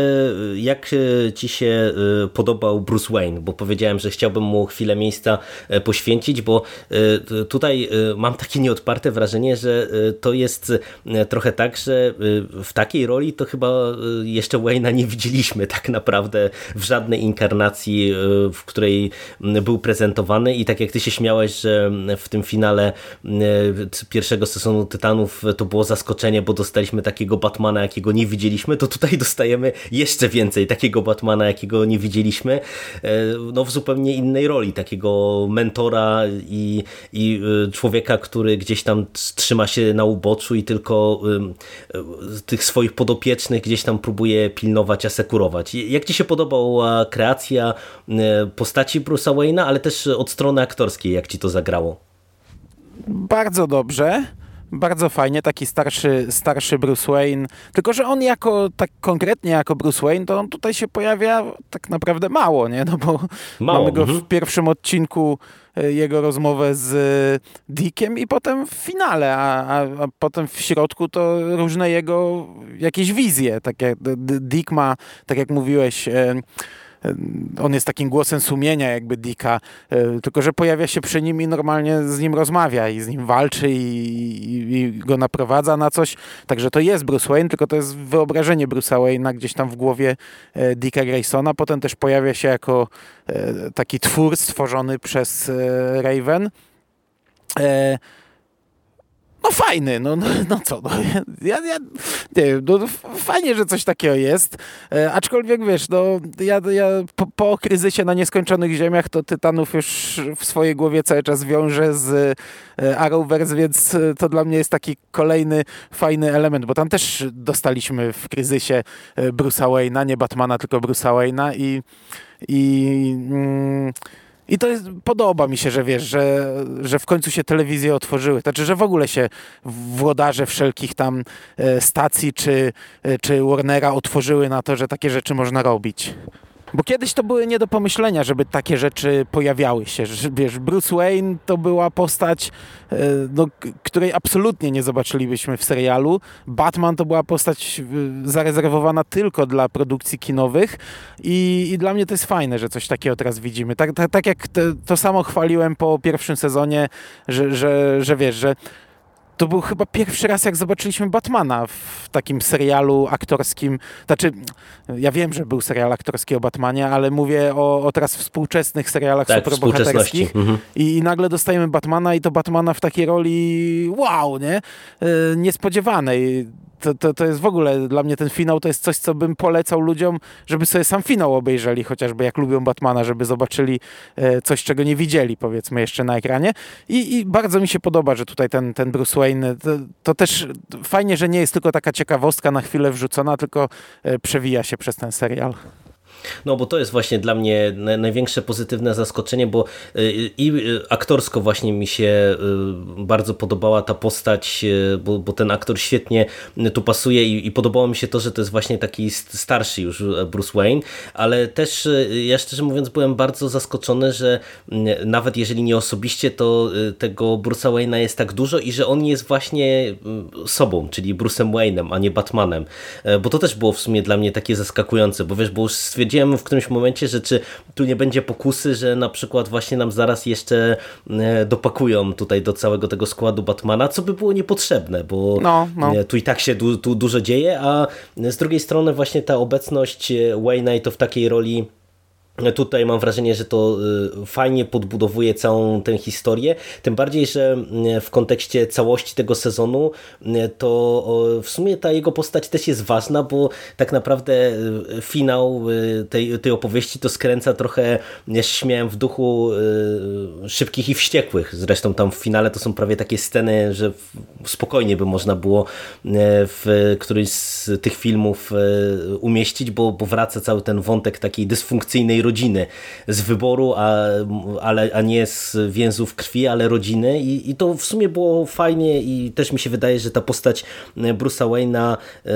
jak e, ci się e, podobał Bruce Wayne, bo powiedziałem, że chciałbym mu chwilę miejsca poświęcić, bo tutaj mam takie nieodparte wrażenie, że to jest trochę tak, że w takiej roli to chyba jeszcze Wayne'a nie widzieliśmy tak naprawdę w żadnej inkarnacji, w której był prezentowany i tak jak ty się śmiałeś, że w tym finale pierwszego sezonu Tytanów to było zaskoczenie, bo dostaliśmy takiego Batmana, jakiego nie widzieliśmy, to tutaj dostajemy jeszcze więcej takiego Batmana, jakiego nie widzieliśmy, e, no w zupełnie innej roli, takiego mentora i, i e, człowieka, który gdzieś tam trzyma się na uboczu i tylko e, tych swoich podopiecznych gdzieś tam próbuje pilnować, asekurować. Jak Ci się podobała kreacja postaci Bruce'a Wayne'a, ale też od strony aktorskiej, jak Ci to zagrało? Bardzo dobrze bardzo fajnie, taki starszy, starszy Bruce Wayne. Tylko, że on jako, tak konkretnie jako Bruce Wayne, to on tutaj się pojawia tak naprawdę mało, nie? No bo mało, mamy go w mhm. pierwszym odcinku e, jego rozmowę z e, Dickiem i potem w finale, a, a, a, potem w środku to różne jego jakieś wizje. Tak jak Dick ma, tak jak mówiłeś, e, on jest takim głosem sumienia jakby Dicka, e, tylko że pojawia się przy nim i normalnie z nim rozmawia i z nim walczy i, i, i go naprowadza na coś. Także to jest Bruce Wayne, tylko to jest wyobrażenie Bruce'a Wayne'a gdzieś tam w głowie e, Dicka Graysona. Potem też pojawia się jako e, taki twór stworzony przez Raven. No fajny, no, no, no co, no, ja, ja nie wiem, no, fajnie, że coś takiego jest, e, aczkolwiek wiesz, no ja, ja po, po, kryzysie na nieskończonych ziemiach to Tytanów już w swojej głowie cały czas wiąże z e, Arrowverse, więc e, to dla mnie jest taki kolejny fajny element, bo tam też dostaliśmy w kryzysie e, Bruce'a Wayne'a, nie Batmana, tylko Bruce'a Wayne'a i, i mm, i to jest, podoba mi się, że wiesz, że, że w końcu się telewizje otworzyły. Znaczy, że w ogóle się włodarze wszelkich tam e, stacji czy, e, czy Warnera otworzyły na to, że takie rzeczy można robić. Bo kiedyś to były nie do pomyślenia, żeby takie rzeczy pojawiały się. Wiesz, Bruce Wayne to była postać, e, no, której absolutnie nie zobaczylibyśmy w serialu. Batman to była postać zarezerwowana tylko dla produkcji kinowych i, i dla mnie to jest fajne, że coś takiego teraz widzimy. Tak, tak, tak jak te, to samo chwaliłem po pierwszym sezonie, że, że, że wiesz, że to był chyba pierwszy raz, jak zobaczyliśmy Batmana w takim serialu aktorskim. Znaczy, ja wiem, że był serial aktorski o Batmanie, ale mówię o, o teraz współczesnych serialach tak, superbohaterskich. Mhm. I, I, nagle dostajemy Batmana i to Batmana w takiej roli wow, nie? E, niespodziewanej to, to, to jest w ogóle dla mnie ten finał to jest coś, co bym polecał ludziom, żeby sobie sam finał obejrzeli, chociażby jak lubią Batmana, żeby zobaczyli e, coś, czego nie widzieli, powiedzmy, jeszcze na ekranie. I, i bardzo mi się podoba, że tutaj ten, ten Bruce Wayne, to, to, też fajnie, że nie jest tylko taka ciekawostka na chwilę wrzucona, tylko e, przewija się przez ten serial. No bo to jest właśnie dla mnie największe pozytywne zaskoczenie, bo y, i aktorsko właśnie mi się y, bardzo podobała ta postać, y, bo, bo ten aktor świetnie tu pasuje i, i, podobało mi się to, że to jest właśnie taki starszy już Bruce Wayne, ale też ja szczerze mówiąc byłem bardzo zaskoczony, że nawet jeżeli nie osobiście, to tego Bruce'a Wayne'a jest tak dużo i że on jest właśnie sobą, czyli Bruce'em Wayne'em, a nie Batmanem, bo to też było w sumie dla mnie takie zaskakujące, bo wiesz, bo już stwierdziłem stwierdziłem w którymś momencie, że czy tu nie będzie pokusy, że na przykład właśnie nam zaraz jeszcze e, dopakują tutaj do całego tego składu Batmana, co by było niepotrzebne, bo no, no. E, tu i tak się du tu dużo dzieje, a z drugiej strony właśnie ta obecność e, Wayne'a i to w takiej roli Tutaj mam wrażenie, że to y, fajnie podbudowuje całą tę historię, tym bardziej, że y, w kontekście całości tego sezonu y, to w sumie ta jego postać też jest ważna, bo tak naprawdę finał tej, tej opowieści to skręca trochę, śmiałem w duchu szybkich i wściekłych, zresztą tam w finale to są prawie takie sceny, że spokojnie by można było w którymś z tych filmów umieścić, bo, bo wraca cały ten wątek takiej dysfunkcyjnej rodziny, z wyboru, a, ale, a nie z więzów krwi, ale rodziny I, i to w sumie było fajnie i też mi się wydaje, że ta postać Bruce'a Wayne'a e,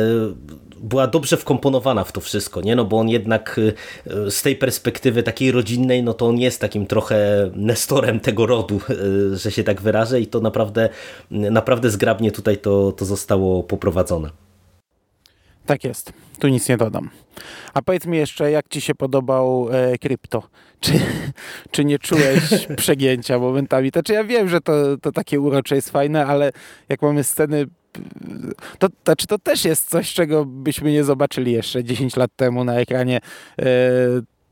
była dobrze wkomponowana w to wszystko, nie? No bo on jednak e, z tej perspektywy takiej rodzinnej, no to on jest takim trochę nestorem tego rodu, e, że się tak wyrażę i to naprawdę, naprawdę zgrabnie tutaj to, to zostało poprowadzone. Tak jest, tu nic nie dodam. A powiedz mi jeszcze, jak ci się podobał e, krypto? Czy, czy nie czułeś przegięcia momentami? To, czy ja wiem, że to, to takie urocze jest fajne, ale jak mamy sceny to, to, czy to też jest coś, czego byśmy nie zobaczyli jeszcze 10 lat temu na ekranie e,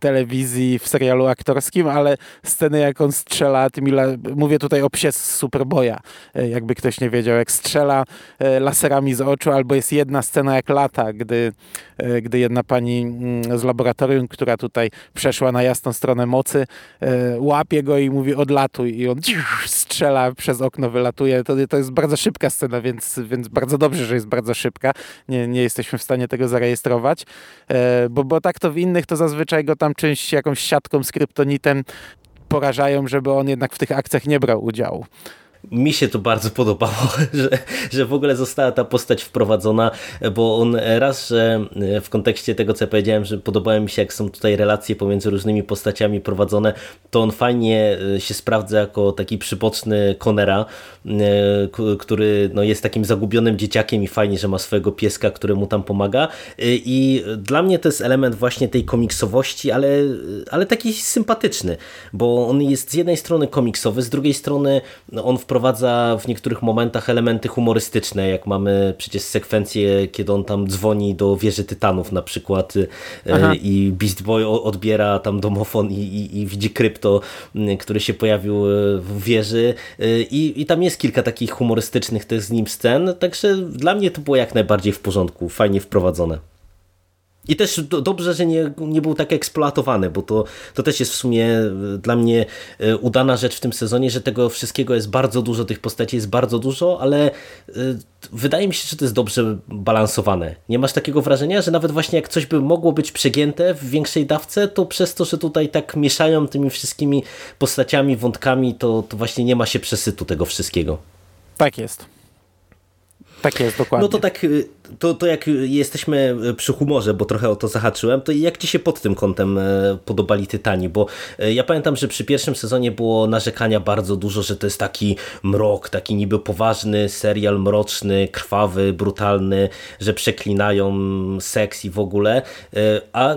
telewizji w serialu aktorskim, ale sceny jak on strzela tymi, mówię tutaj o psie z Superboya, e, jakby ktoś nie wiedział, jak strzela e, laserami z oczu, albo jest jedna scena jak lata, gdy, e, gdy jedna pani mm, z laboratorium, która tutaj przeszła na jasną stronę mocy, łapie go i mówi odlatuj i on strzela przez okno, wylatuje. To, to jest bardzo szybka scena, więc, więc bardzo dobrze, że jest bardzo szybka. Nie, nie jesteśmy w stanie tego zarejestrować, bo, bo tak to w innych to zazwyczaj go tam tam czymś, jakąś siatką z kryptonitem porażają, żeby on jednak w tych akcjach nie brał udziału mi się to bardzo podobało, że, że w ogóle została ta postać wprowadzona, bo on raz, że w kontekście tego, co ja powiedziałem, że podobało mi się, jak są tutaj relacje pomiędzy różnymi postaciami prowadzone, to on fajnie e, się sprawdza jako taki przyboczny Conera, e, który no, jest takim zagubionym dzieciakiem i fajnie, że ma swojego pieska, który mu tam pomaga. E, I dla mnie to jest element właśnie tej komiksowości, ale, ale taki sympatyczny, bo on jest z jednej strony komiksowy, z drugiej strony no, on w wprowadza w niektórych momentach elementy humorystyczne, jak mamy przecież sekwencję, kiedy on tam dzwoni do wieży Tytanów na przykład e, Aha. i Beast Boy odbiera tam domofon i, i, i, widzi krypto, który się pojawił e, w wieży e, I, i tam jest kilka takich humorystycznych też z nim scen, także dla mnie to było jak najbardziej w porządku, fajnie wprowadzone. I też do, dobrze, że nie, nie był tak eksploatowany, bo to, to też jest w sumie e, dla mnie e, udana rzecz w tym sezonie, że tego wszystkiego jest bardzo dużo, tych postaci jest bardzo dużo, ale e, wydaje mi się, że to jest dobrze balansowane. Nie masz takiego wrażenia, że nawet właśnie jak coś by mogło być przegięte w większej dawce, to przez to, że tutaj tak mieszają tymi wszystkimi postaciami, wątkami, to, to właśnie nie ma się przesytu tego wszystkiego. Tak jest. Tak jest, dokładnie. No to tak y, to, to jak jesteśmy przy humorze, bo trochę o to zahaczyłem, to jak ci się pod tym kątem podobali Tytani? Bo ja pamiętam, że przy pierwszym sezonie było narzekania bardzo dużo, że to jest taki mrok, taki niby poważny serial mroczny, krwawy, brutalny, że przeklinają seks i w ogóle, a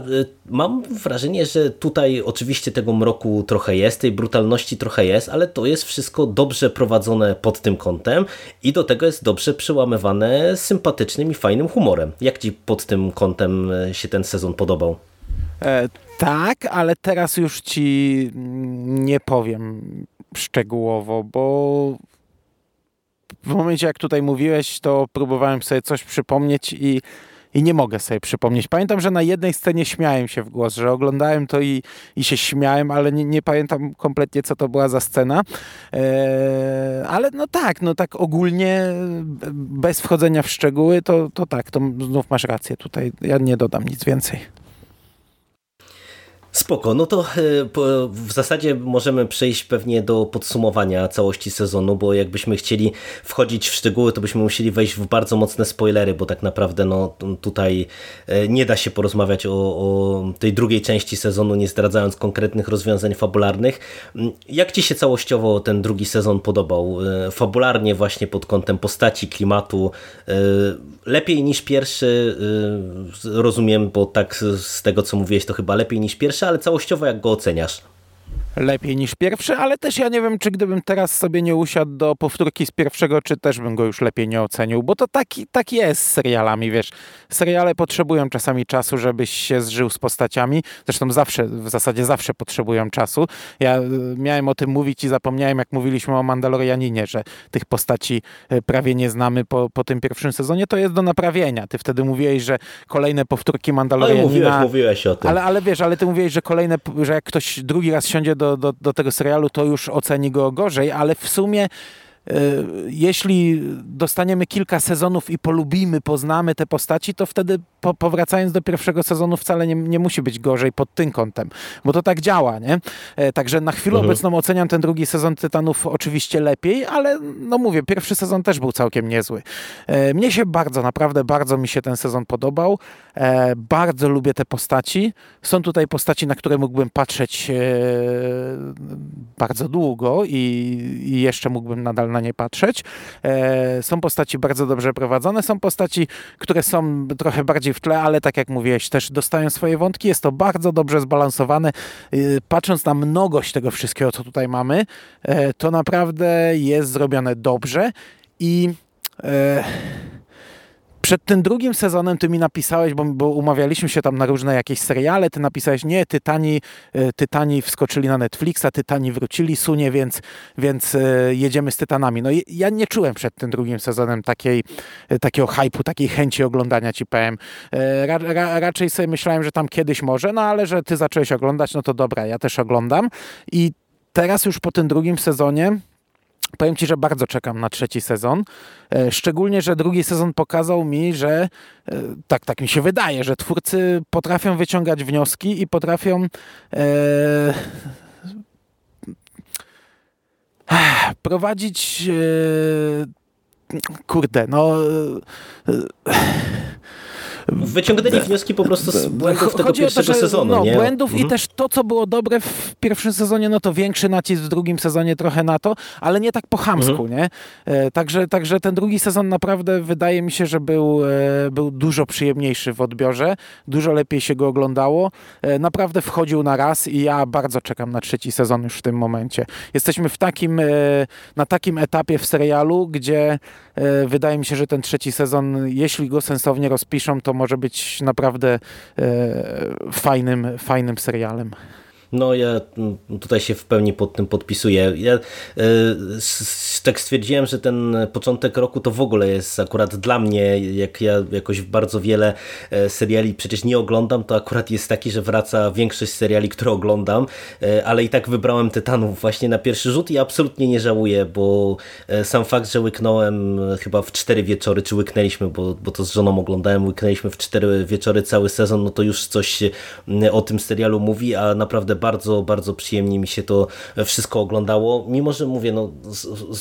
mam wrażenie, że tutaj oczywiście tego mroku trochę jest, tej brutalności trochę jest, ale to jest wszystko dobrze prowadzone pod tym kątem i do tego jest dobrze przełamywane sympatycznym i fajnym humorem. Jak ci pod tym kątem e, się ten sezon podobał? E, tak, ale teraz już ci nie powiem szczegółowo, bo w momencie jak tutaj mówiłeś, to próbowałem sobie coś przypomnieć i i nie mogę sobie przypomnieć. Pamiętam, że na jednej scenie śmiałem się w głos, że oglądałem to i, i się śmiałem, ale nie, nie pamiętam kompletnie, co to była za scena. Eee, ale no tak, no tak ogólnie, bez wchodzenia w szczegóły, to, to tak, to znów masz rację tutaj. Ja nie dodam nic więcej. Spoko, no to e, w zasadzie możemy przejść pewnie do podsumowania całości sezonu, bo jakbyśmy chcieli wchodzić w szczegóły, to byśmy musieli wejść w bardzo mocne spoilery, bo tak naprawdę no, tutaj e, nie da się porozmawiać o, o tej drugiej części sezonu, nie zdradzając konkretnych rozwiązań fabularnych. Mm, jak Ci się całościowo ten drugi sezon podobał? E, fabularnie właśnie pod kątem postaci, klimatu, lepiej niż pierwszy, rozumiem, bo tak z tego co mówiłeś, to chyba lepiej niż pierwszy, ale całościowo jak go oceniasz? Lepiej niż pierwszy, ale też ja nie wiem, czy gdybym teraz sobie nie usiadł do powtórki z pierwszego, czy też bym go już lepiej nie ocenił, bo to tak, tak jest z serialami, wiesz. Seriale potrzebują czasami czasu, żebyś się zżył z postaciami, zresztą zawsze, w zasadzie zawsze potrzebują czasu. Ja y, miałem o tym mówić i zapomniałem, jak mówiliśmy o Mandalorianinie, że tych postaci y, prawie nie znamy po, po tym pierwszym sezonie, to jest do naprawienia. Ty wtedy mówiłeś, że kolejne powtórki Mandalorianina... Ale mówiłeś, mówiłeś o tym. Ale, ale wiesz, ale ty mówiłeś, że kolejne, że jak ktoś drugi raz siądzie do do, do, do tego serialu, to już oceni go gorzej, ale w sumie jeśli dostaniemy kilka sezonów i polubimy, poznamy te postaci, to wtedy po, powracając do pierwszego sezonu wcale nie, nie, musi być gorzej pod tym kątem, bo to tak działa, nie? E, także na chwilę mhm. obecną oceniam ten drugi sezon Tytanów oczywiście lepiej, ale no mówię, pierwszy sezon też był całkiem niezły. E, mnie się bardzo, naprawdę bardzo mi się ten sezon podobał. Bardzo lubię te postaci. Są tutaj postaci, na które mógłbym patrzeć bardzo długo i, i jeszcze mógłbym nadal na nie patrzeć. E, są postaci bardzo dobrze prowadzone, są postaci, które są trochę bardziej w tle, ale tak jak mówiłeś, też dostają swoje wątki. Jest to bardzo dobrze zbalansowane. E, patrząc na mnogość tego wszystkiego, co tutaj mamy, e, to naprawdę jest zrobione dobrze i przed tym drugim sezonem ty mi napisałeś, bo, bo, umawialiśmy się tam na różne jakieś seriale, ty napisałeś, nie, Tytani, e, Tytani wskoczyli na Netflixa, Tytani wrócili, sunie, więc, więc e, jedziemy z Tytanami. No ja nie czułem przed tym drugim sezonem takiej, e, takiego hypu, takiej chęci oglądania, ci. Ra, ra, raczej sobie myślałem, że tam kiedyś może, no ale że ty zacząłeś oglądać, no to dobra, ja też oglądam i teraz już po tym drugim sezonie Powiem Ci, że bardzo czekam na trzeci sezon. E, szczególnie, że drugi sezon pokazał mi, że e, tak, tak mi się wydaje, że twórcy potrafią wyciągać wnioski i potrafią e, prowadzić e, kurde, no e, Wyciągnęli wnioski po prostu z błędów tego pierwszego to, sezonu. No, nie? błędów mhm. i też to, co było dobre w pierwszym sezonie, no to większy nacisk w drugim sezonie trochę na to, ale nie tak po chamsku, mhm. nie? E, także, także ten drugi sezon naprawdę wydaje mi się, że był, e, był dużo przyjemniejszy w odbiorze, dużo lepiej się go oglądało. E, naprawdę wchodził na raz i ja bardzo czekam na trzeci sezon już w tym momencie. Jesteśmy w takim, na takim etapie w serialu, gdzie wydaje mi się, że ten trzeci sezon, jeśli go sensownie rozpiszą, to może być naprawdę e, fajnym, fajnym serialem. No ja mm, tutaj się w pełni pod tym podpisuję. Ja e, tak stwierdziłem, że ten początek roku to w ogóle jest akurat dla mnie, jak ja jakoś bardzo wiele e, seriali przecież nie oglądam, to akurat jest taki, że wraca większość seriali, które oglądam, e, ale i tak wybrałem Tytanów właśnie na pierwszy rzut i absolutnie nie żałuję, bo sam fakt, że łyknąłem chyba w cztery wieczory, czy łyknęliśmy, bo, bo to z żoną oglądałem, łyknęliśmy w cztery wieczory cały sezon, no to już coś o tym serialu mówi, a naprawdę naprawdę bardzo, bardzo przyjemnie mi się to wszystko oglądało, mimo że mówię, no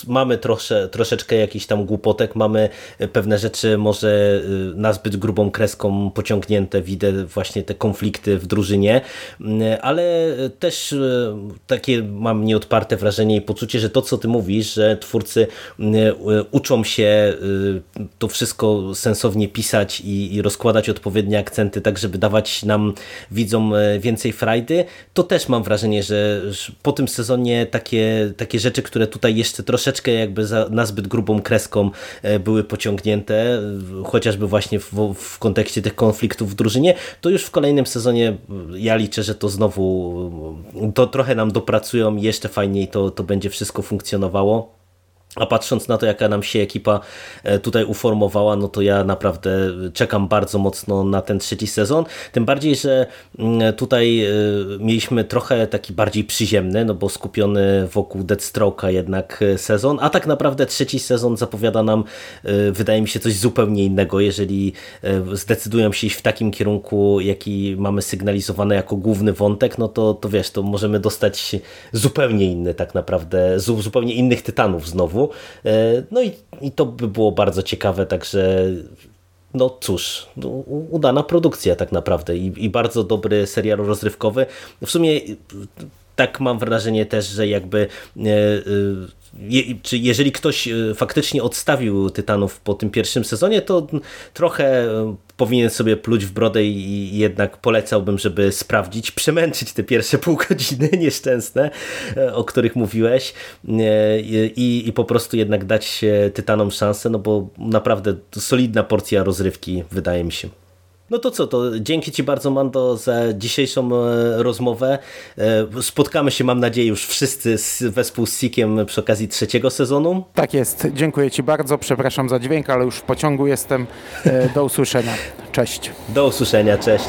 mamy trosze, troszeczkę jakichś tam głupotek, mamy pewne rzeczy może na zbyt grubą kreską pociągnięte, widzę właśnie te konflikty w drużynie, ale też takie mam nieodparte wrażenie i poczucie, że to co ty mówisz, że twórcy uczą się to wszystko sensownie pisać i, i rozkładać odpowiednie akcenty, tak żeby dawać nam widzom więcej frajdy, to też mam wrażenie, że po tym sezonie takie, takie rzeczy, które tutaj jeszcze troszeczkę jakby za, na zbyt grubą kreską e, były pociągnięte, chociażby właśnie w, w kontekście tych konfliktów w drużynie, to już w kolejnym sezonie ja liczę, że to znowu to trochę nam dopracują jeszcze fajniej to, to będzie wszystko funkcjonowało. A patrząc na to, jaka nam się ekipa e, tutaj uformowała, no to ja naprawdę czekam bardzo mocno na ten trzeci sezon. Tym bardziej, że mm, tutaj e, mieliśmy trochę taki bardziej przyziemny, no bo skupiony wokół Deathstroke'a jednak e, sezon, a tak naprawdę trzeci sezon zapowiada nam, wydaje mi się, coś zupełnie innego, jeżeli zdecydują się iść w takim kierunku, jaki mamy sygnalizowany jako główny wątek, no to, to wiesz, to możemy dostać zupełnie inny tak naprawdę, zupełnie innych tytanów znowu. E, no i, i to by było bardzo ciekawe, także no cóż, no, udana produkcja tak naprawdę i, i bardzo dobry serial rozrywkowy. W sumie tak mam wrażenie też, że jakby e, e, je, czy jeżeli ktoś e, faktycznie odstawił Tytanów po tym pierwszym sezonie, to trochę e, powinien sobie pluć w brodę i jednak polecałbym, żeby sprawdzić, przemęczyć te pierwsze pół godziny nieszczęsne, e, o których mówiłeś i, i po prostu jednak dać Tytanom szansę, no bo naprawdę solidna porcja rozrywki wydaje mi się. No to co, to dzięki Ci bardzo Mando za dzisiejszą e, rozmowę. E, spotkamy się mam nadzieję już wszyscy z, wespół z Sikiem przy okazji trzeciego sezonu. Tak jest, dziękuję Ci bardzo, przepraszam za dźwięk, ale już w pociągu jestem. E, do usłyszenia, cześć. Do usłyszenia, cześć.